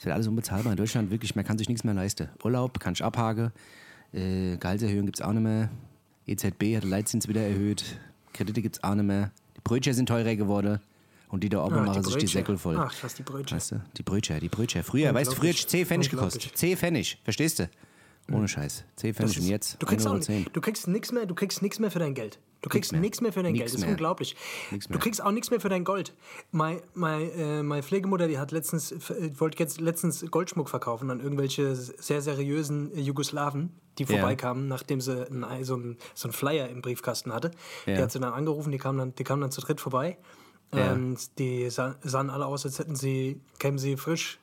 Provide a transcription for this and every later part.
Es wird alles unbezahlbar. In Deutschland wirklich, man kann sich nichts mehr leisten. Urlaub kann ich abhaken. Äh, Gehaltserhöhung gibt es auch nicht mehr. EZB hat den Leitzins wieder erhöht. Kredite gibt es auch nicht mehr. Die Brötchen sind teurer geworden. Und die da oben Ach, die machen sich die. Säckel voll. Ach, was die Brötchen. Weißt du? Die Brötchen, die Brötchen. Früher, weißt du, früher. 10 Pfennig gekostet. 10 Pfennig, verstehst du? Ohne Scheiß. 10 Pfennig und jetzt du kriegst, auch, 1,10 Euro. du kriegst nichts mehr, du kriegst nichts mehr für dein Geld. Du kriegst mehr. nichts mehr für dein Nix Geld. Das ist mehr. unglaublich. Du mehr. kriegst auch nichts mehr für dein Gold. Meine, meine, äh, meine Pflegemutter, die hat letztens, wollte jetzt letztens Goldschmuck verkaufen an irgendwelche sehr seriösen Jugoslawen, die Ja. vorbeikamen, nachdem sie ein, so, einen, so einen Flyer im Briefkasten hatte. Die Ja. hat sie dann angerufen, die kamen dann, die kamen dann zu dritt vorbei. Ja. Und die sah, sahen alle aus, als hätten sie, kämen sie frisch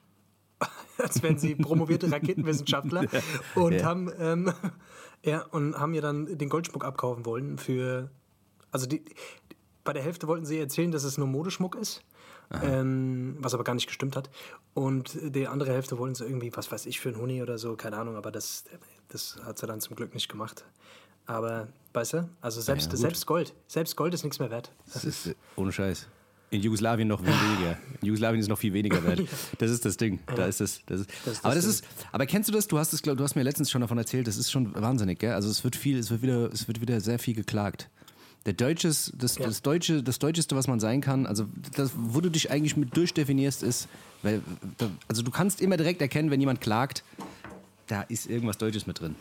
als wären sie promovierte Raketenwissenschaftler und Ja. haben ähm, ja und haben ihr dann den Goldschmuck abkaufen wollen für also die, bei der Hälfte wollten sie erzählen, dass es nur Modeschmuck ist, ähm, was aber gar nicht gestimmt hat und die andere Hälfte wollten sie irgendwie was weiß ich für ein Huni oder so, keine Ahnung, aber das das hat sie dann zum Glück nicht gemacht. Aber weißt du, also selbst Ja, selbst Gold, selbst Gold ist nichts mehr wert. Das ist äh, ohne Scheiß. In Jugoslawien noch viel weniger. In Jugoslawien ist noch viel weniger wert. Das ist das Ding. Da ist das. das, ist, Das ist aber das das ist. Aber kennst du das? Du hast es, glaub, du hast mir letztens schon davon erzählt. Das ist schon wahnsinnig, gell? Also es wird viel, es wird wieder, es wird wieder sehr viel geklagt. Der Deutsches, das, Ja. das Deutsche, das Deutscheste, was man sein kann, also das, wo du dich eigentlich mit durchdefinierst, ist, weil, also du kannst immer direkt erkennen, wenn jemand klagt, da ist irgendwas Deutsches mit drin.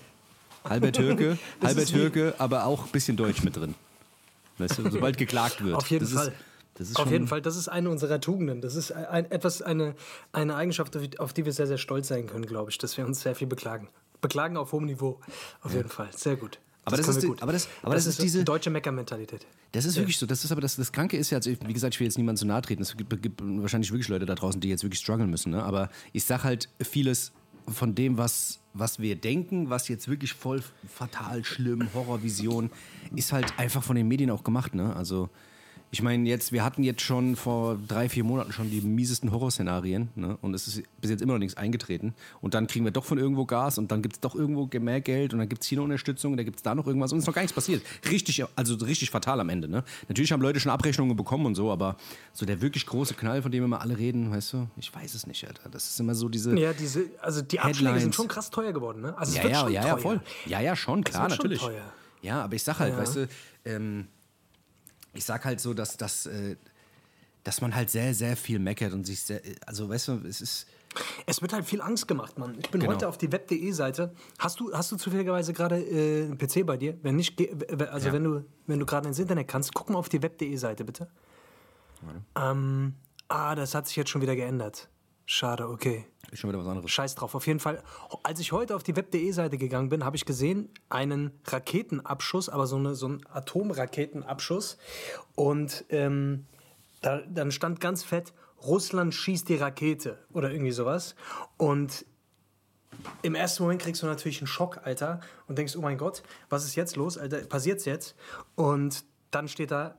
Halber Türke, Das halber Türke, aber auch ein bisschen Deutsch mit drin. Weißt du, sobald geklagt wird. Auf jeden das Fall. Das ist auf jeden Fall, das ist eine unserer Tugenden. Das ist ein, etwas, eine, eine Eigenschaft, auf die- wir sehr, sehr stolz sein können, glaube ich, dass wir uns sehr viel beklagen. Beklagen auf hohem Niveau. Auf jeden Fall. Sehr gut. Aber das können ist die- gut. aber das- aber das ist diese- deutsche Mecker-Mentalität. Das ist wirklich so. Das ist aber das, das Kranke ist ja, also wie gesagt, ich will jetzt niemandem zu nahe treten. Es gibt, gibt wahrscheinlich wirklich Leute da draußen, die jetzt wirklich strugglen müssen. Ne? Aber ich sag halt vieles von dem, was, was wir denken, was jetzt wirklich voll fatal schlimm, Horrorvision, ist halt einfach von den Medien auch gemacht. Ne? Also ich meine, jetzt, wir hatten jetzt schon vor drei, vier Monaten schon die miesesten Horrorszenarien ne? und es ist bis jetzt immer noch nichts eingetreten. Und dann kriegen wir doch von irgendwo Gas und dann gibt es doch irgendwo mehr Geld und dann gibt es hier eine Unterstützung und da gibt es da noch irgendwas und es ist noch gar nichts passiert. Richtig, also richtig fatal am Ende. Ne? Natürlich haben Leute schon Abrechnungen bekommen und so, aber so der wirklich große Knall, von dem immer alle reden, weißt du, ich weiß es nicht, Alter. Das ist immer so diese. Ja, diese, also die Abschläge Headlines. sind schon krass teuer geworden, ne? Also es Ja, wird ja, ja, teuer. ja, voll. Ja, ja, schon, klar, schon natürlich. teuer. Ja, aber ich sag halt, Ja. weißt du, ähm, ich sag halt so, dass, dass, äh, dass man halt sehr, sehr viel meckert und sich sehr, also weißt du, es ist, Es wird halt viel Angst gemacht, Mann. Ich bin Genau. heute auf die web.de Seite. Hast du, hast du zufälligerweise gerade äh, einen PC bei dir? Wenn nicht, also Ja. wenn du, wenn du gerade ins Internet kannst, guck mal auf die web.de Seite, bitte. Ähm, ah, das hat sich jetzt schon wieder geändert. Schade, okay. ist schon wieder was anderes. Scheiß drauf. Auf jeden Fall, als ich heute auf die web.de Seite gegangen bin, habe ich gesehen einen Raketenabschuss, aber so, eine, so einen Atomraketenabschuss. Und ähm, da, dann stand ganz fett, Russland schießt die Rakete oder irgendwie sowas. Und im ersten Moment kriegst du natürlich einen Schock, Alter, und denkst, oh mein Gott, was ist jetzt los, Alter, passiert's jetzt? Und dann steht da,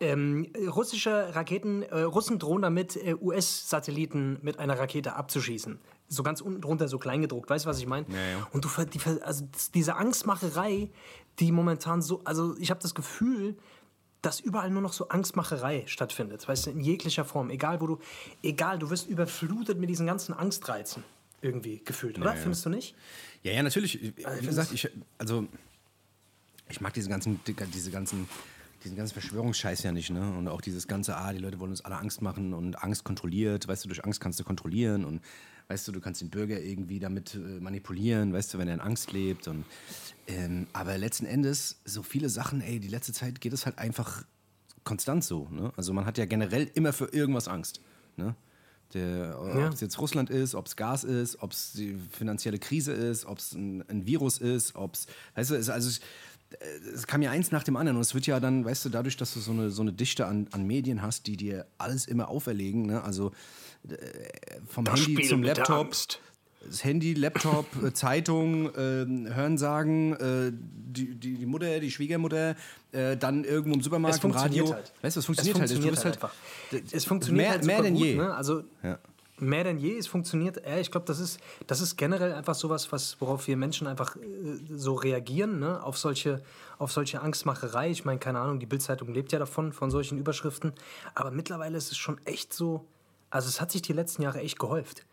ähm, russische Raketen, äh, Russen drohen damit, äh, US-Satelliten mit einer Rakete abzuschießen. So ganz unten drunter, so klein gedruckt, weißt du, was ich meine? Ja, ja. Und du, die, also diese Angstmacherei, die momentan so, also ich habe das Gefühl, dass überall nur noch so Angstmacherei stattfindet, weißt du, in jeglicher Form, egal wo du, egal, du wirst überflutet mit diesen ganzen Angstreizen irgendwie gefühlt, oder? ja. Findest du nicht? Ja, ja, natürlich. Wie ich gesagt, ich, also, ich mag diese ganzen, diese ganzen, diesen ganzen Verschwörungsscheiß ja nicht, ne? Und auch dieses ganze, ah, die Leute wollen uns alle Angst machen und Angst kontrolliert, weißt du, durch Angst kannst du kontrollieren und weißt du, du kannst den Bürger irgendwie damit äh, manipulieren, weißt du, wenn er in Angst lebt und ähm, aber letzten Endes, so viele Sachen, ey, die letzte Zeit geht es halt einfach konstant so, ne? Also man hat ja generell immer für irgendwas Angst, ne? Der. Ob es jetzt Russland ist, ob es Gas ist, ob es die finanzielle Krise ist, ob es ein, ein Virus ist, ob es, weißt du, es, also es, es kam ja eins nach dem anderen und es wird ja dann, weißt du, dadurch, dass du so eine, so eine Dichte an, an Medien hast, die dir alles immer auferlegen, ne? also äh, vom Das Handy Spiel zum Laptop, das Handy, Laptop, äh, Zeitung, äh, Hörensagen, äh, die, die, die Mutter, die Schwiegermutter, äh, dann irgendwo im Supermarkt, im funktioniert Radio. halt. Weißt du, es funktioniert, es halt. funktioniert bist halt, einfach. Es funktioniert mehr, halt mehr denn gut, je. Ne? Also Ja. Mehr denn je. Es funktioniert. Ich glaube, das ist, das ist generell einfach sowas, was, worauf wir Menschen einfach äh, so reagieren, ne? auf, solche, auf solche Angstmacherei. Ich meine, keine Ahnung, die Bildzeitung lebt ja davon, von solchen Überschriften. Aber mittlerweile ist es schon echt so. Also es hat sich die letzten Jahre echt gehäuft.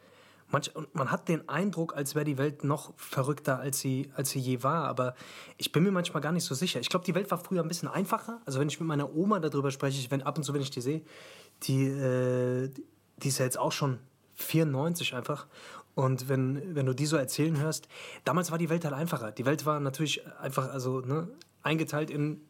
Manch, man hat den Eindruck, als wäre die Welt noch verrückter, als sie, als sie je war. Aber ich bin mir manchmal gar nicht so sicher. Ich glaube, die Welt war früher ein bisschen einfacher. Also wenn ich mit meiner Oma darüber spreche, wenn ab und zu, wenn ich die sehe, die, äh, die ist ja jetzt auch schon 94 einfach. Und wenn, wenn du die so erzählen hörst, damals war die Welt halt einfacher. Die Welt war natürlich einfach also ne, eingeteilt in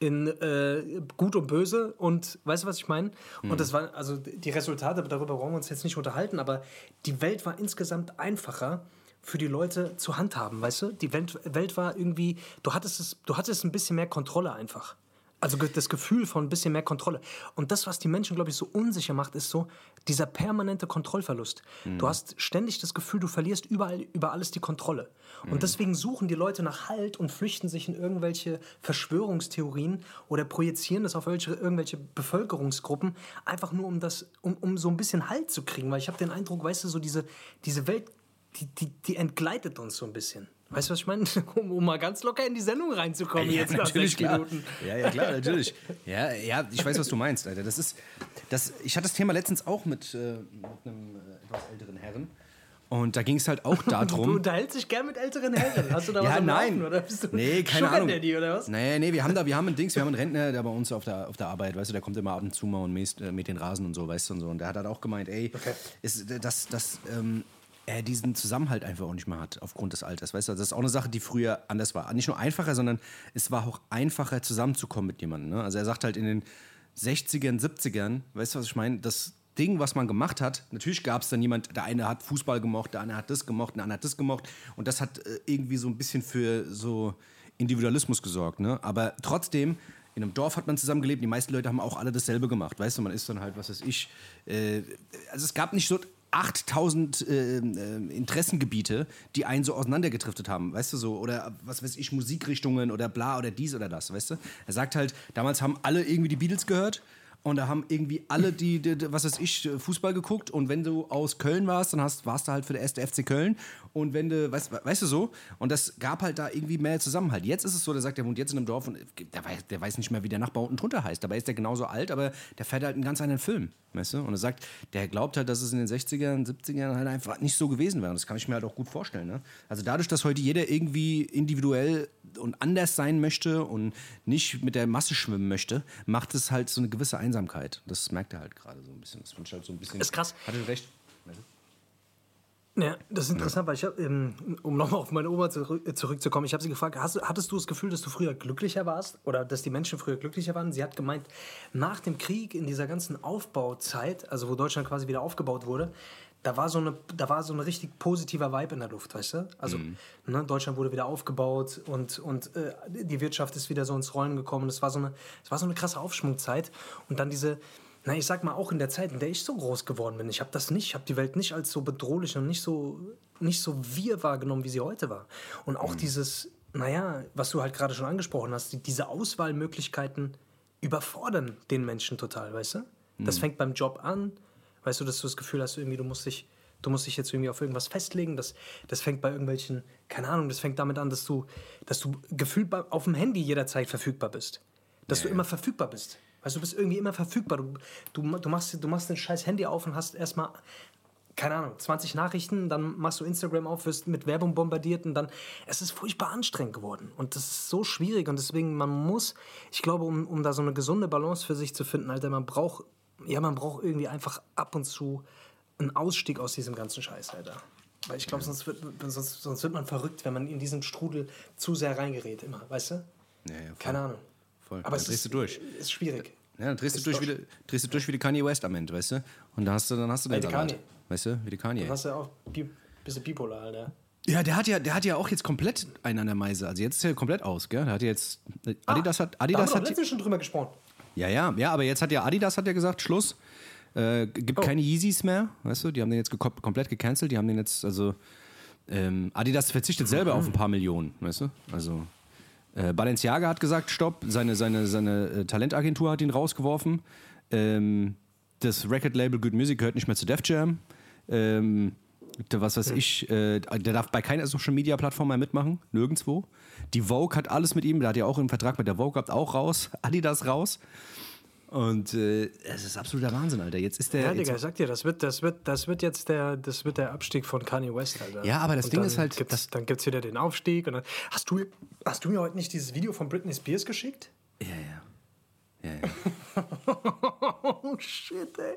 in äh, Gut und Böse und weißt du, was ich meine? Mhm. Und das waren also die Resultate, darüber brauchen wir uns jetzt nicht unterhalten, aber die Welt war insgesamt einfacher für die Leute zu handhaben, weißt du? Die Welt, Welt war irgendwie, du hattest es, du hattest ein bisschen mehr Kontrolle einfach. Also das Gefühl von ein bisschen mehr Kontrolle. Und das, was die Menschen, glaube ich, so unsicher macht, ist so dieser permanente Kontrollverlust. Mhm. Du hast ständig das Gefühl, du verlierst überall über alles die Kontrolle. Und mhm. deswegen suchen die Leute nach Halt und flüchten sich in irgendwelche Verschwörungstheorien oder projizieren das auf welche, irgendwelche Bevölkerungsgruppen, einfach nur um das, um, um so ein bisschen Halt zu kriegen. Weil ich habe den Eindruck, weißt du, so diese, diese Welt, die, die, die entgleitet uns so ein bisschen. Weißt du, was ich meine? Um, um, mal ganz locker in die Sendung reinzukommen ja, jetzt natürlich, nach Minuten. Ja, ja, klar, natürlich. Ja, ja, ich weiß, was du meinst, Alter. Das ist, das, ich hatte das Thema letztens auch mit, äh, mit einem äh, etwas älteren Herren. Und da ging es halt auch darum. du unterhältst dich gern mit älteren Herren. Hast du da ja, was am nein. Laufen, oder bist du nee, keine Sugar Ahnung. Daddy, oder was? Nee, nee, wir haben da, wir haben ein Dings, wir haben einen Rentner, der bei uns auf der, auf der Arbeit, weißt du, der kommt immer ab und zu mal und mäht, äh, mäht den Rasen und so, weißt du, und so. Und der hat halt auch gemeint, ey, okay. ist, das, das, ähm, er diesen Zusammenhalt einfach auch nicht mehr hat aufgrund des Alters. Weißt du, das ist auch eine Sache, die früher anders war. Nicht nur einfacher, sondern es war auch einfacher zusammenzukommen mit jemandem. Ne? Also er sagt halt in den 60ern, 70ern, weißt du, was ich meine? Das Ding, was man gemacht hat, natürlich gab es dann jemand, der eine hat Fußball gemocht, der andere hat das gemocht, der andere hat das gemocht. Und das hat äh, irgendwie so ein bisschen für so Individualismus gesorgt. Ne? Aber trotzdem in einem Dorf hat man zusammengelebt, die meisten Leute haben auch alle dasselbe gemacht, weißt du, man ist dann halt, was weiß ich, äh, also es gab nicht so 8000 äh, äh, Interessengebiete, die einen so auseinandergetriftet haben, weißt du so, oder was weiß ich, Musikrichtungen oder bla oder dies oder das, weißt du? Er sagt halt, damals haben alle irgendwie die Beatles gehört und da haben irgendwie alle die, die, was weiß ich, Fußball geguckt. Und wenn du aus Köln warst, dann hast, warst du halt für der erste FC Köln. Und wenn du, weißt, weißt du so, und das gab halt da irgendwie mehr Zusammenhalt. Jetzt ist es so, der sagt, der wohnt jetzt in einem Dorf und der weiß, der weiß nicht mehr, wie der Nachbar unten drunter heißt. Dabei ist der genauso alt, aber der fährt halt einen ganz anderen Film. Weißt du? Und er sagt, der glaubt halt, dass es in den 60ern, 70ern halt einfach nicht so gewesen wäre. Und das kann ich mir halt auch gut vorstellen. Ne? Also dadurch, dass heute jeder irgendwie individuell und anders sein möchte und nicht mit der Masse schwimmen möchte, macht es halt so eine gewisse Einsamkeit. Das merkt er halt gerade so ein bisschen. Das ich halt so ein bisschen. Ist krass. Hatte recht. Ja, das ist interessant, weil ich, hab, ähm, um nochmal auf meine Oma äh, zurückzukommen, ich habe sie gefragt, hast, hattest du das Gefühl, dass du früher glücklicher warst oder dass die Menschen früher glücklicher waren? Sie hat gemeint, nach dem Krieg, in dieser ganzen Aufbauzeit, also wo Deutschland quasi wieder aufgebaut wurde, da war so eine, da war so ein richtig positiver Vibe in der Luft, weißt du? Also mhm. ne, Deutschland wurde wieder aufgebaut und, und äh, die Wirtschaft ist wieder so ins Rollen gekommen. Es war so eine, es war so eine krasse Aufschwungzeit und dann diese, na ich sag mal auch in der Zeit, in der ich so groß geworden bin. Ich habe das nicht, ich habe die Welt nicht als so bedrohlich und nicht so, nicht so wir wahrgenommen, wie sie heute war. Und auch mhm. dieses, naja, was du halt gerade schon angesprochen hast, die, diese Auswahlmöglichkeiten überfordern den Menschen total, weißt du? Das mhm. fängt beim Job an Weißt du, dass du das Gefühl hast, irgendwie, du musst dich, du musst dich jetzt irgendwie auf irgendwas festlegen. Das, das fängt bei irgendwelchen, keine Ahnung, das fängt damit an, dass du, dass du gefühlt auf dem Handy jederzeit verfügbar bist. Dass ja, du immer verfügbar bist. Weißt du, du bist irgendwie immer verfügbar. Du, du, du, machst, du machst dein scheiß Handy auf und hast erstmal, keine Ahnung, 20 Nachrichten, dann machst du Instagram auf, wirst mit Werbung bombardiert und dann, es ist furchtbar anstrengend geworden. Und das ist so schwierig und deswegen, man muss, ich glaube, um, um da so eine gesunde Balance für sich zu finden, Alter, man braucht ja, man braucht irgendwie einfach ab und zu einen Ausstieg aus diesem ganzen Scheiß, Alter. Weil ich glaube, sonst wird, sonst, sonst wird man verrückt, wenn man in diesen Strudel zu sehr reingerät, immer, weißt du? Ja, ja, Keine Ahnung. Voll. Aber dann drehst ist, du durch. Ist schwierig. Ja, dann drehst, du durch, wie, drehst du durch wie die Kanye West am Ende, weißt du? Und dann hast du, dann hast du den Kanye. Weißt du, wie die Kanye. Dann hast du auch ein bisschen bipolar, Alter. Ja, der hat ja, der hat ja auch jetzt komplett einen an der Meise. Also jetzt ist er komplett aus, gell? Der hat jetzt. Adidas ah, hat. Adidas da haben wir hat. letztens schon drüber gesprochen. Ja, ja, ja, aber jetzt hat ja Adidas hat ja gesagt, Schluss. Äh, gibt oh. keine Yeezys mehr, weißt du? Die haben den jetzt komplett gecancelt. Die haben den jetzt, also ähm, Adidas verzichtet selber auf ein paar Millionen, weißt du? Also äh, Balenciaga hat gesagt, stopp. Seine, seine, seine äh, Talentagentur hat ihn rausgeworfen. Ähm, das Record-Label Good Music gehört nicht mehr zu Def Jam. Ähm, was weiß ich, äh, der darf bei keiner Social Media Plattform mehr mitmachen, nirgendwo. Die Vogue hat alles mit ihm, der hat ja auch einen Vertrag mit der Vogue gehabt, auch raus. Adidas raus. Und äh, es ist absoluter Wahnsinn, Alter. Jetzt ist der. Ja, Digga, ich sag dir, das wird, das wird, das wird jetzt der, das wird der Abstieg von Kanye West, Alter. Ja, aber das und Ding ist halt, Gibt's, das- dann gibt es wieder den Aufstieg. Und dann, hast, du, hast du mir heute nicht dieses Video von Britney Spears geschickt? ja, ja. Ja, ja. Oh shit, ey.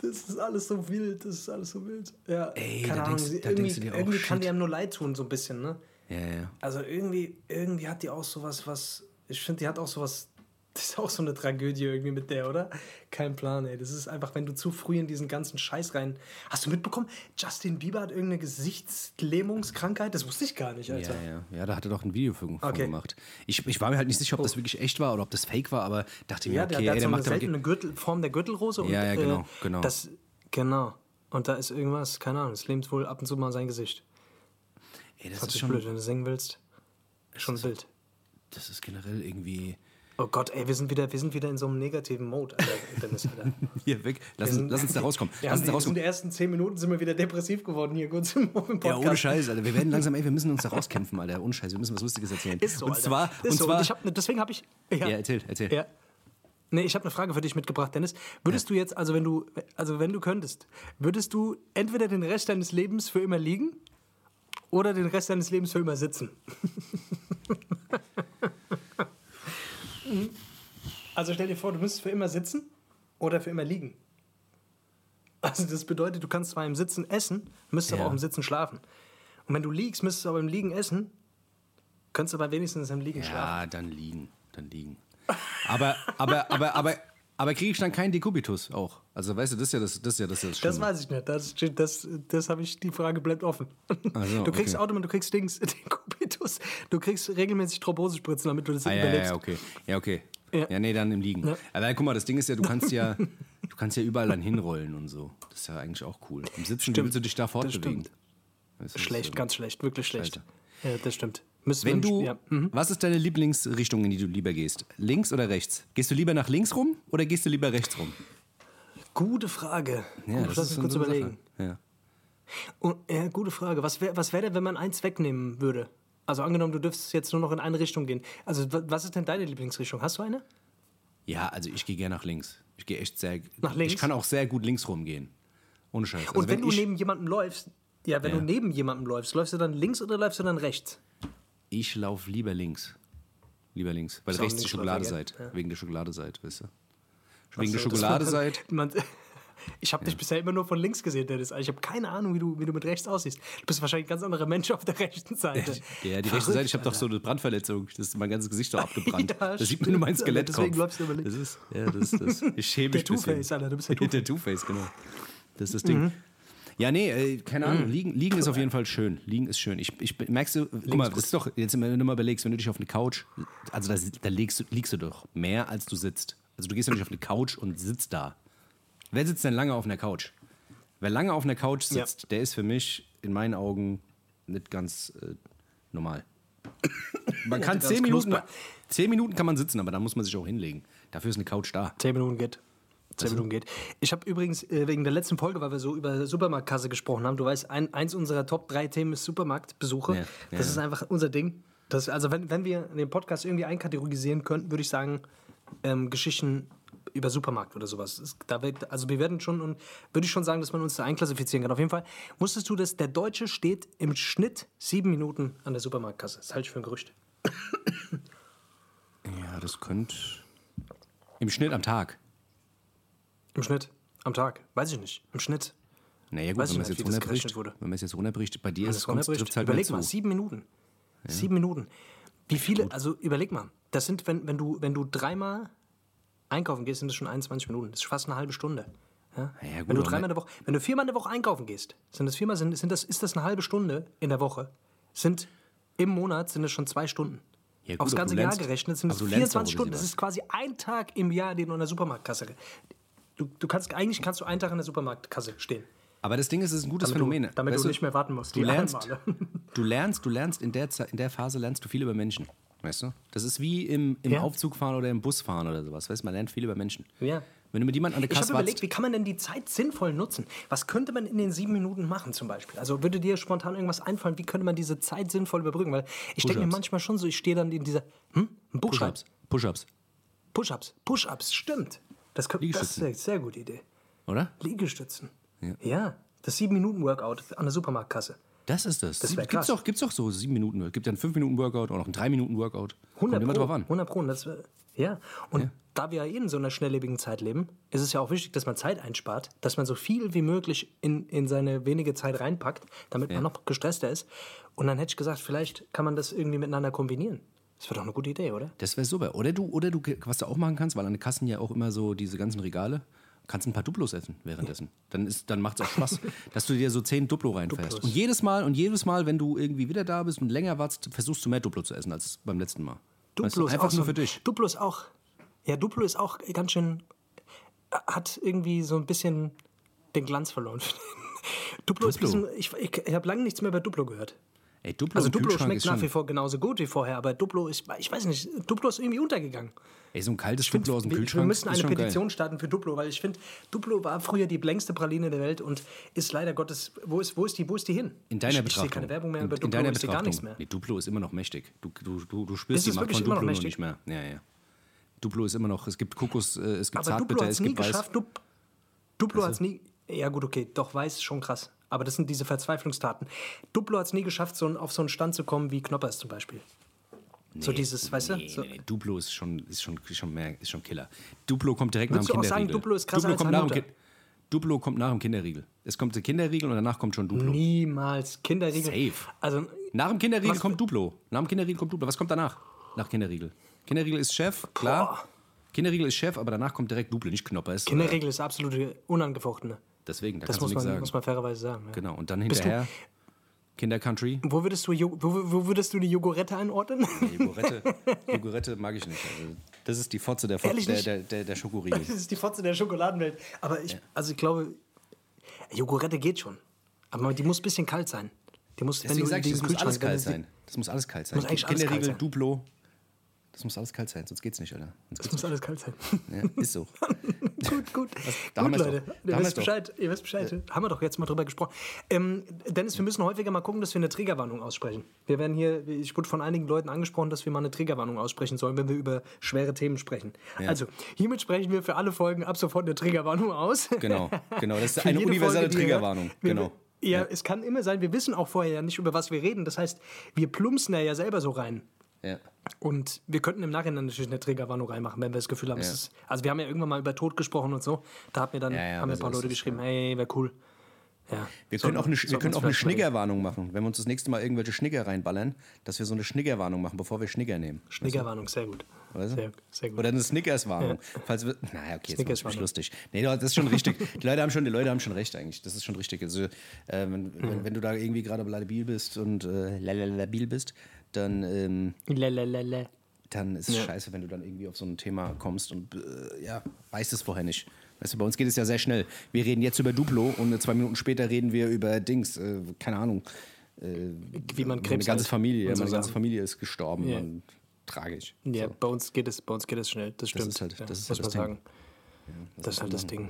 Das ist alles so wild, das ist alles so wild. Ja, Ey, keine da Ahnung. denkst- irgendwie denkst du dir auch, irgendwie kann shit. die einem nur leid tun, so ein bisschen, ne? ja, ja. Also irgendwie, irgendwie hat die auch sowas, was. Ich finde, die hat auch sowas. Das ist auch so eine Tragödie irgendwie mit der, oder? Kein Plan, ey. Das ist einfach, wenn du zu früh in diesen ganzen Scheiß rein. Hast du mitbekommen, Justin Bieber hat irgendeine Gesichtslähmungskrankheit? Das wusste ich gar nicht, Alter. Ja, ja. Ja, da hat er doch ein Video für, von Okay. gemacht. Ich, ich war mir halt nicht sicher, ob das wirklich echt war oder ob das fake war, aber dachte mir, Ja, okay, der, der ey, so der eine macht aber. seltene Gürtel, Form der Gürtelrose. Und, Ja, ja, genau, äh, genau. Das, genau. Und da ist irgendwas, keine Ahnung, es lähmt wohl ab und zu mal sein Gesicht. Ey, das Das ist ist schon. blöd, wenn du singen willst. Schon wild. Das ist generell irgendwie. Oh Gott, ey, wir sind wieder, wir sind wieder in so einem negativen Mode, Alter, Dennis, Alter. Hier weg. Lass, sind- lass uns da rauskommen. Wir Lass uns da die, in rauskommen. den ersten zehn Minuten sind wir wieder depressiv geworden hier kurz im, Podcast. Ja, ohne Scheiß, Alter. Wir werden langsam, ey, wir müssen uns da rauskämpfen, Alter. Ohne Scheiß, wir müssen was Lustiges erzählen. Ist so, und Alter. zwar, ist und so. zwar. Und hab, ne- deswegen habe ich. Ja, ja, erzähl, erzähl. ja. Nee, ich habe eine Frage für dich mitgebracht, Dennis. Würdest du jetzt, also wenn du, also wenn du könntest, würdest du entweder den Rest deines Lebens für immer liegen oder den Rest deines Lebens für immer sitzen? also stell dir vor, du müsstest für immer sitzen oder für immer liegen. Also das bedeutet, du kannst zwar im Sitzen essen, müsstest aber Ja. auch im Sitzen schlafen. Und wenn du liegst, müsstest du aber im Liegen essen, könntest aber wenigstens im Liegen schlafen. Ja, dann liegen. Dann liegen. Aber, aber, aber, aber, aber kriege ich dann keinen Dekubitus auch? Also, weißt du, das ist ja das, das, ist ja das, ist das Das weiß ich nicht. Das, das, das habe ich, die Frage bleibt offen. Ach so, du kriegst okay. Auto, du kriegst Dings, den Kubitus, du kriegst regelmäßig Thrombosespritzen, damit du das Ah, ja, überlebst. ja, okay. Ja, okay. Ja. Ja, nee, dann im Liegen. Ja. Aber guck mal, das Ding ist ja, du kannst ja, du kannst ja überall dann hinrollen und so. Das ist ja eigentlich auch cool. Im Sitzen, willst du dich da fortbewegen? Schlecht, ganz schlecht, wirklich schlecht. Ja, das stimmt. Müssen Wenn du, ja. mhm. was ist deine Lieblingsrichtung, in die du lieber gehst? Links oder rechts? Gehst du lieber nach links rum oder gehst du lieber rechts rum? Gute Frage. Gut, lass mich kurz überlegen. Ja. Und, ja, gute Frage. Was wäre was wär denn, wenn man eins wegnehmen würde? Also angenommen, du dürftest jetzt nur noch in eine Richtung gehen. Also wa- was ist denn deine Lieblingsrichtung? Hast du eine? ja, also ich gehe gerne nach links. Ich gehe echt sehr. Nach links? Ich kann auch sehr gut links rumgehen. Ohne Scheiß. Also Und wenn, du ich, neben jemandem läufst, ja, wenn Ja. du neben jemandem läufst, läufst du dann links oder läufst du dann rechts? ich laufe lieber links. Lieber links. Weil rechts die Schokolade seid. Ja. Wegen der Schokolade seid, weißt du? Wegen der So, Schokolade seid. Man, ich habe dich bisher immer nur von links gesehen, Dennis. Ich habe keine Ahnung, wie du, wie du mit rechts aussiehst. Du bist wahrscheinlich ein ganz anderer Mensch auf der rechten Seite. Ja, die rechte Seite, ich habe doch so eine Brandverletzung. Das ist mein ganzes Gesicht doch abgebrannt. Ja, das sieht man nur mein Skelett. deswegen läufst du über links. Das ist, ja, das das. Ich schäme mich Der. Two-Face, Alter, du bist der Der Two-Face, genau. Das ist das Ding. Ja, nee, äh, keine Ahnung. Liegen, liegen ist auf jeden Fall schön. Liegen ist schön. Ich, ich merkst du, guck mal, das ist doch, jetzt wenn du mal überlegst, wenn du dich auf eine Couch, also da, da legst, liegst du doch mehr, als du sitzt. Also du gehst doch nicht auf eine Couch und sitzt da. Wer sitzt denn lange auf einer Couch? Wer lange auf einer Couch sitzt, der ist für mich in meinen Augen nicht ganz äh, normal. Man kann zehn Minuten, zehn Minuten kann man sitzen, aber da muss man sich auch hinlegen. Dafür ist eine Couch da. Zehn Minuten geht. Zehn Minuten geht. Ich habe übrigens äh, wegen der letzten Folge, weil wir so über Supermarktkasse gesprochen haben, du weißt, ein, eins unserer Top drei Themen ist Supermarktbesuche. Ja, das ja. ist einfach unser Ding. Das, also wenn, wenn wir den Podcast irgendwie einkategorisieren könnten, würde ich sagen, ähm, Geschichten über Supermarkt oder sowas. Da wird, also wir werden schon, und würde ich schon sagen, dass man uns da einklassifizieren kann. Auf jeden Fall wusstest du, dass der Deutsche steht im Schnitt sieben Minuten an der Supermarktkasse. Das halte ich für ein Gerücht. Ja, das könnte. Im Schnitt am Tag. Im Schnitt. Am Tag. Weiß ich nicht. Im Schnitt. Naja, gut, Weiß wenn man es nicht, jetzt runterbricht, wenn man es jetzt runterbricht, bei dir ist es trifft's halt überleg mal, zu. sieben Minuten. Sieben Minuten. Wie viele, also überleg mal, das sind, wenn, wenn, du, wenn du dreimal einkaufen gehst, sind das schon 21 Minuten. Das ist fast eine halbe Stunde. Ja? Ja, gut, wenn, du dreimal in der Woche, wenn du viermal in der Woche einkaufen gehst, sind das viermal, sind, sind das, ist das eine halbe Stunde in der Woche. Sind im Monat sind es schon zwei Stunden. Ja, gut, Aufs ganze Jahr lernst- gerechnet sind es aber du lernst doch 24 ein Stunden. Das ist quasi ein Tag im Jahr, den du in der Supermarktkasse. Du, du kannst, eigentlich kannst du einen Tag in der Supermarktkasse stehen. Aber das Ding ist, es ist ein gutes Damit, Phänomen. du, damit Weißt du nicht mehr warten musst. Du lernst, du lernst, du lernst in der, in der Phase lernst du viel über Menschen. Weißt du? Das ist wie im, im Ja. Aufzug fahren oder im Bus fahren oder sowas. Weißt du, man lernt viel über Menschen. Ja. Wenn du mit jemandem an der Ich habe Kasse überlegt, wie kann man denn die Zeit sinnvoll nutzen? Was könnte man in den sieben Minuten machen zum Beispiel? Also würde dir spontan irgendwas einfallen, wie könnte man diese Zeit sinnvoll überbrücken? Weil ich denke mir manchmal schon so, ich stehe dann in dieser, hm. Push-Ups. Push-Ups. Push-Ups. Push-Ups, stimmt. Das, das ist eine sehr gute Idee. Oder? Liegestützen. Ja. Das 7-Minuten-Workout an der Supermarktkasse. Das ist das. Das gibt's krass. auch, gibt's auch so sieben Minuten. Es gibt ja einen fünf Minuten Workout oder noch einen drei Minuten Workout. 100 Kommt immer Pro, drauf an. 100 Pro. und Das, ja. Und da wir ja eh in so einer schnelllebigen Zeit leben, ist es ja auch wichtig, dass man Zeit einspart, dass man so viel wie möglich in, in seine wenige Zeit reinpackt, damit man noch gestresster ist. Und dann hätte ich gesagt, vielleicht kann man das irgendwie miteinander kombinieren. Das wäre doch eine gute Idee, oder? Das wäre super. Oder du, oder du, was du auch machen kannst, weil an den Kassen ja auch immer so diese ganzen Regale, kannst ein paar Duplos essen währenddessen. Dann, ist, dann macht es auch Spaß, dass du dir so zehn Duplo reinfährst. Duplos. Und jedes Mal, und jedes Mal, wenn du irgendwie wieder da bist und länger wartest, versuchst du mehr Duplo zu essen als beim letzten Mal. Weißt du, Duplo ist einfach auch nur für dich. Duplo ist auch. Ja, Duplo ist auch ganz schön. Hat irgendwie so ein bisschen den Glanz verloren. Duplo, ist Duplo? ein bisschen. Ich, ich, ich habe lange nichts mehr über Duplo gehört. Ey, Duplo Also Duplo schmeckt nach wie vor genauso gut wie vorher, aber Duplo ist, ich weiß nicht, Duplo ist irgendwie untergegangen. ey, so ein kaltes Duplo aus dem Wir, Kühlschrank wir müssen eine Petition starten für Duplo, weil ich finde, Duplo war früher die längste Praline der Welt und ist leider Gottes, wo ist, wo ist, die, wo ist die hin? geil. In deiner ich, Betrachtung. Ich sehe keine Werbung mehr in, über in Duplo, deiner ich sehe gar nichts mehr. Nee, Duplo ist immer noch mächtig. Du, du, du, du spürst Ist die Macht von noch Duplo nur mächtig? nicht mehr. Ja, ja. Duplo ist immer noch, es gibt Kokos, äh, es gibt Aber Duplo Zartbitter, hat es nie Weiß. geschafft. Dup Duplo hat es nie. Ja, gut, okay. Doch, weiß ist schon krass. Aber das sind diese Verzweiflungstaten. Duplo hat es nie geschafft, so auf so einen Stand zu kommen wie Knoppers zum Beispiel. so dieses, weißt Nee, du? So, nee, nee. Duplo ist schon, ist schon, ist schon, mehr, ist schon Killer. Duplo kommt direkt Würdest nach dem du auch sagen, Kinderriegel. Duplo ist krasser als kommt nach dem Duplo kommt nach dem Kinderriegel. Es kommt der Kinderriegel und danach kommt schon Duplo. niemals. Kinderriegel. Safe. Also, Nach dem Kinderriegel Was- kommt Duplo. Nach dem Kinderriegel kommt Duplo. Was kommt danach? Nach Kinderriegel. Kinderriegel ist Chef, klar. Kinderriegel ist Chef, aber danach kommt direkt Duplo, nicht Knoppers. oder- Kinderriegel ist absolut unangefochtene. Deswegen, da Das kannst muss du nichts man, sagen. muss man fairerweise sagen. Ja. Genau. Und dann hinterher Kindercountry. Wo, würdest du, wo, wo würdest du die Jogurette einordnen? Jogurette, Jogurette mag ich nicht. Also, das ist die Fotze der, Fo der, der, der, der Schokoriegel. Das ist die Fotze der Schokoladenwelt. Aber ich, also ich glaube, Jogurette geht schon. Aber die muss ein bisschen kalt sein. Die muss, Deswegen sage ich, das muss alles kalt sein. Das muss alles kalt sein. Kinderriegel. Duplo. Das muss alles kalt sein, sonst geht's nicht, Alter. Sonst Das muss alles kalt sein. Ja, ist so. gut, gut. da gut, Leute. doch. Da Ihr wisst. Bescheid. Ihr wisst Bescheid. Haben wir doch jetzt mal drüber gesprochen. Ähm, Dennis, wir müssen häufiger mal gucken, dass wir eine Triggerwarnung aussprechen. Wir werden hier, ich wurde von einigen Leuten angesprochen, dass wir mal eine Triggerwarnung aussprechen sollen, wenn wir über schwere Themen sprechen. Also, hiermit sprechen wir für alle Folgen ab sofort eine Triggerwarnung aus. Genau, genau. Das ist eine universelle. Wir- Genau. Ja, es kann immer sein, wir wissen auch vorher ja nicht, über was wir reden. Das heißt, wir plumpsen ja selber so rein. Ja. Und wir könnten im Nachhinein natürlich eine Triggerwarnung reinmachen, wenn wir das Gefühl haben, es Ja. ist, also wir haben ja irgendwann mal über Tod gesprochen und so. Da hat mir dann Ja, ja, haben mir ein paar so ist Leute es, geschrieben, hey, wäre cool. Ja. Wir können auch eine, wir sollten können auch eine. Schniggerwarnung machen, wenn wir uns das nächste Mal irgendwelche Schnigger reinballern, dass wir so eine Schniggerwarnung machen, bevor wir Schnigger nehmen. Schniggerwarnung, sehr gut. Weißt du? Sehr, sehr gut. Oder eine Snickers-Warnung. Falls wir, naja, okay, jetzt mich Snickers-Warnung. lustig. Nee, das ist schon richtig. Die Leute haben schon, die Leute haben schon recht eigentlich. Das ist schon richtig. Also, äh, wenn, wenn, wenn du da irgendwie gerade labil bist und äh, labil bist, dann, ähm, dann ist es scheiße, wenn du dann irgendwie auf so ein Thema kommst und äh, ja, weißt es vorher nicht. Weißt du, bei uns geht es ja sehr schnell. Wir reden jetzt über Duplo und zwei Minuten später reden wir über Dings, äh, keine Ahnung. Äh, Wie man meine Krebs ganze heilt Familie, so meine ganze. Familie ist gestorben. Ja. Und tragisch. Ja, So. bei uns geht es, bei uns geht es schnell. Das stimmt. ist halt- ja, das ist halt das Ding. sagen. das ist halt das Ding.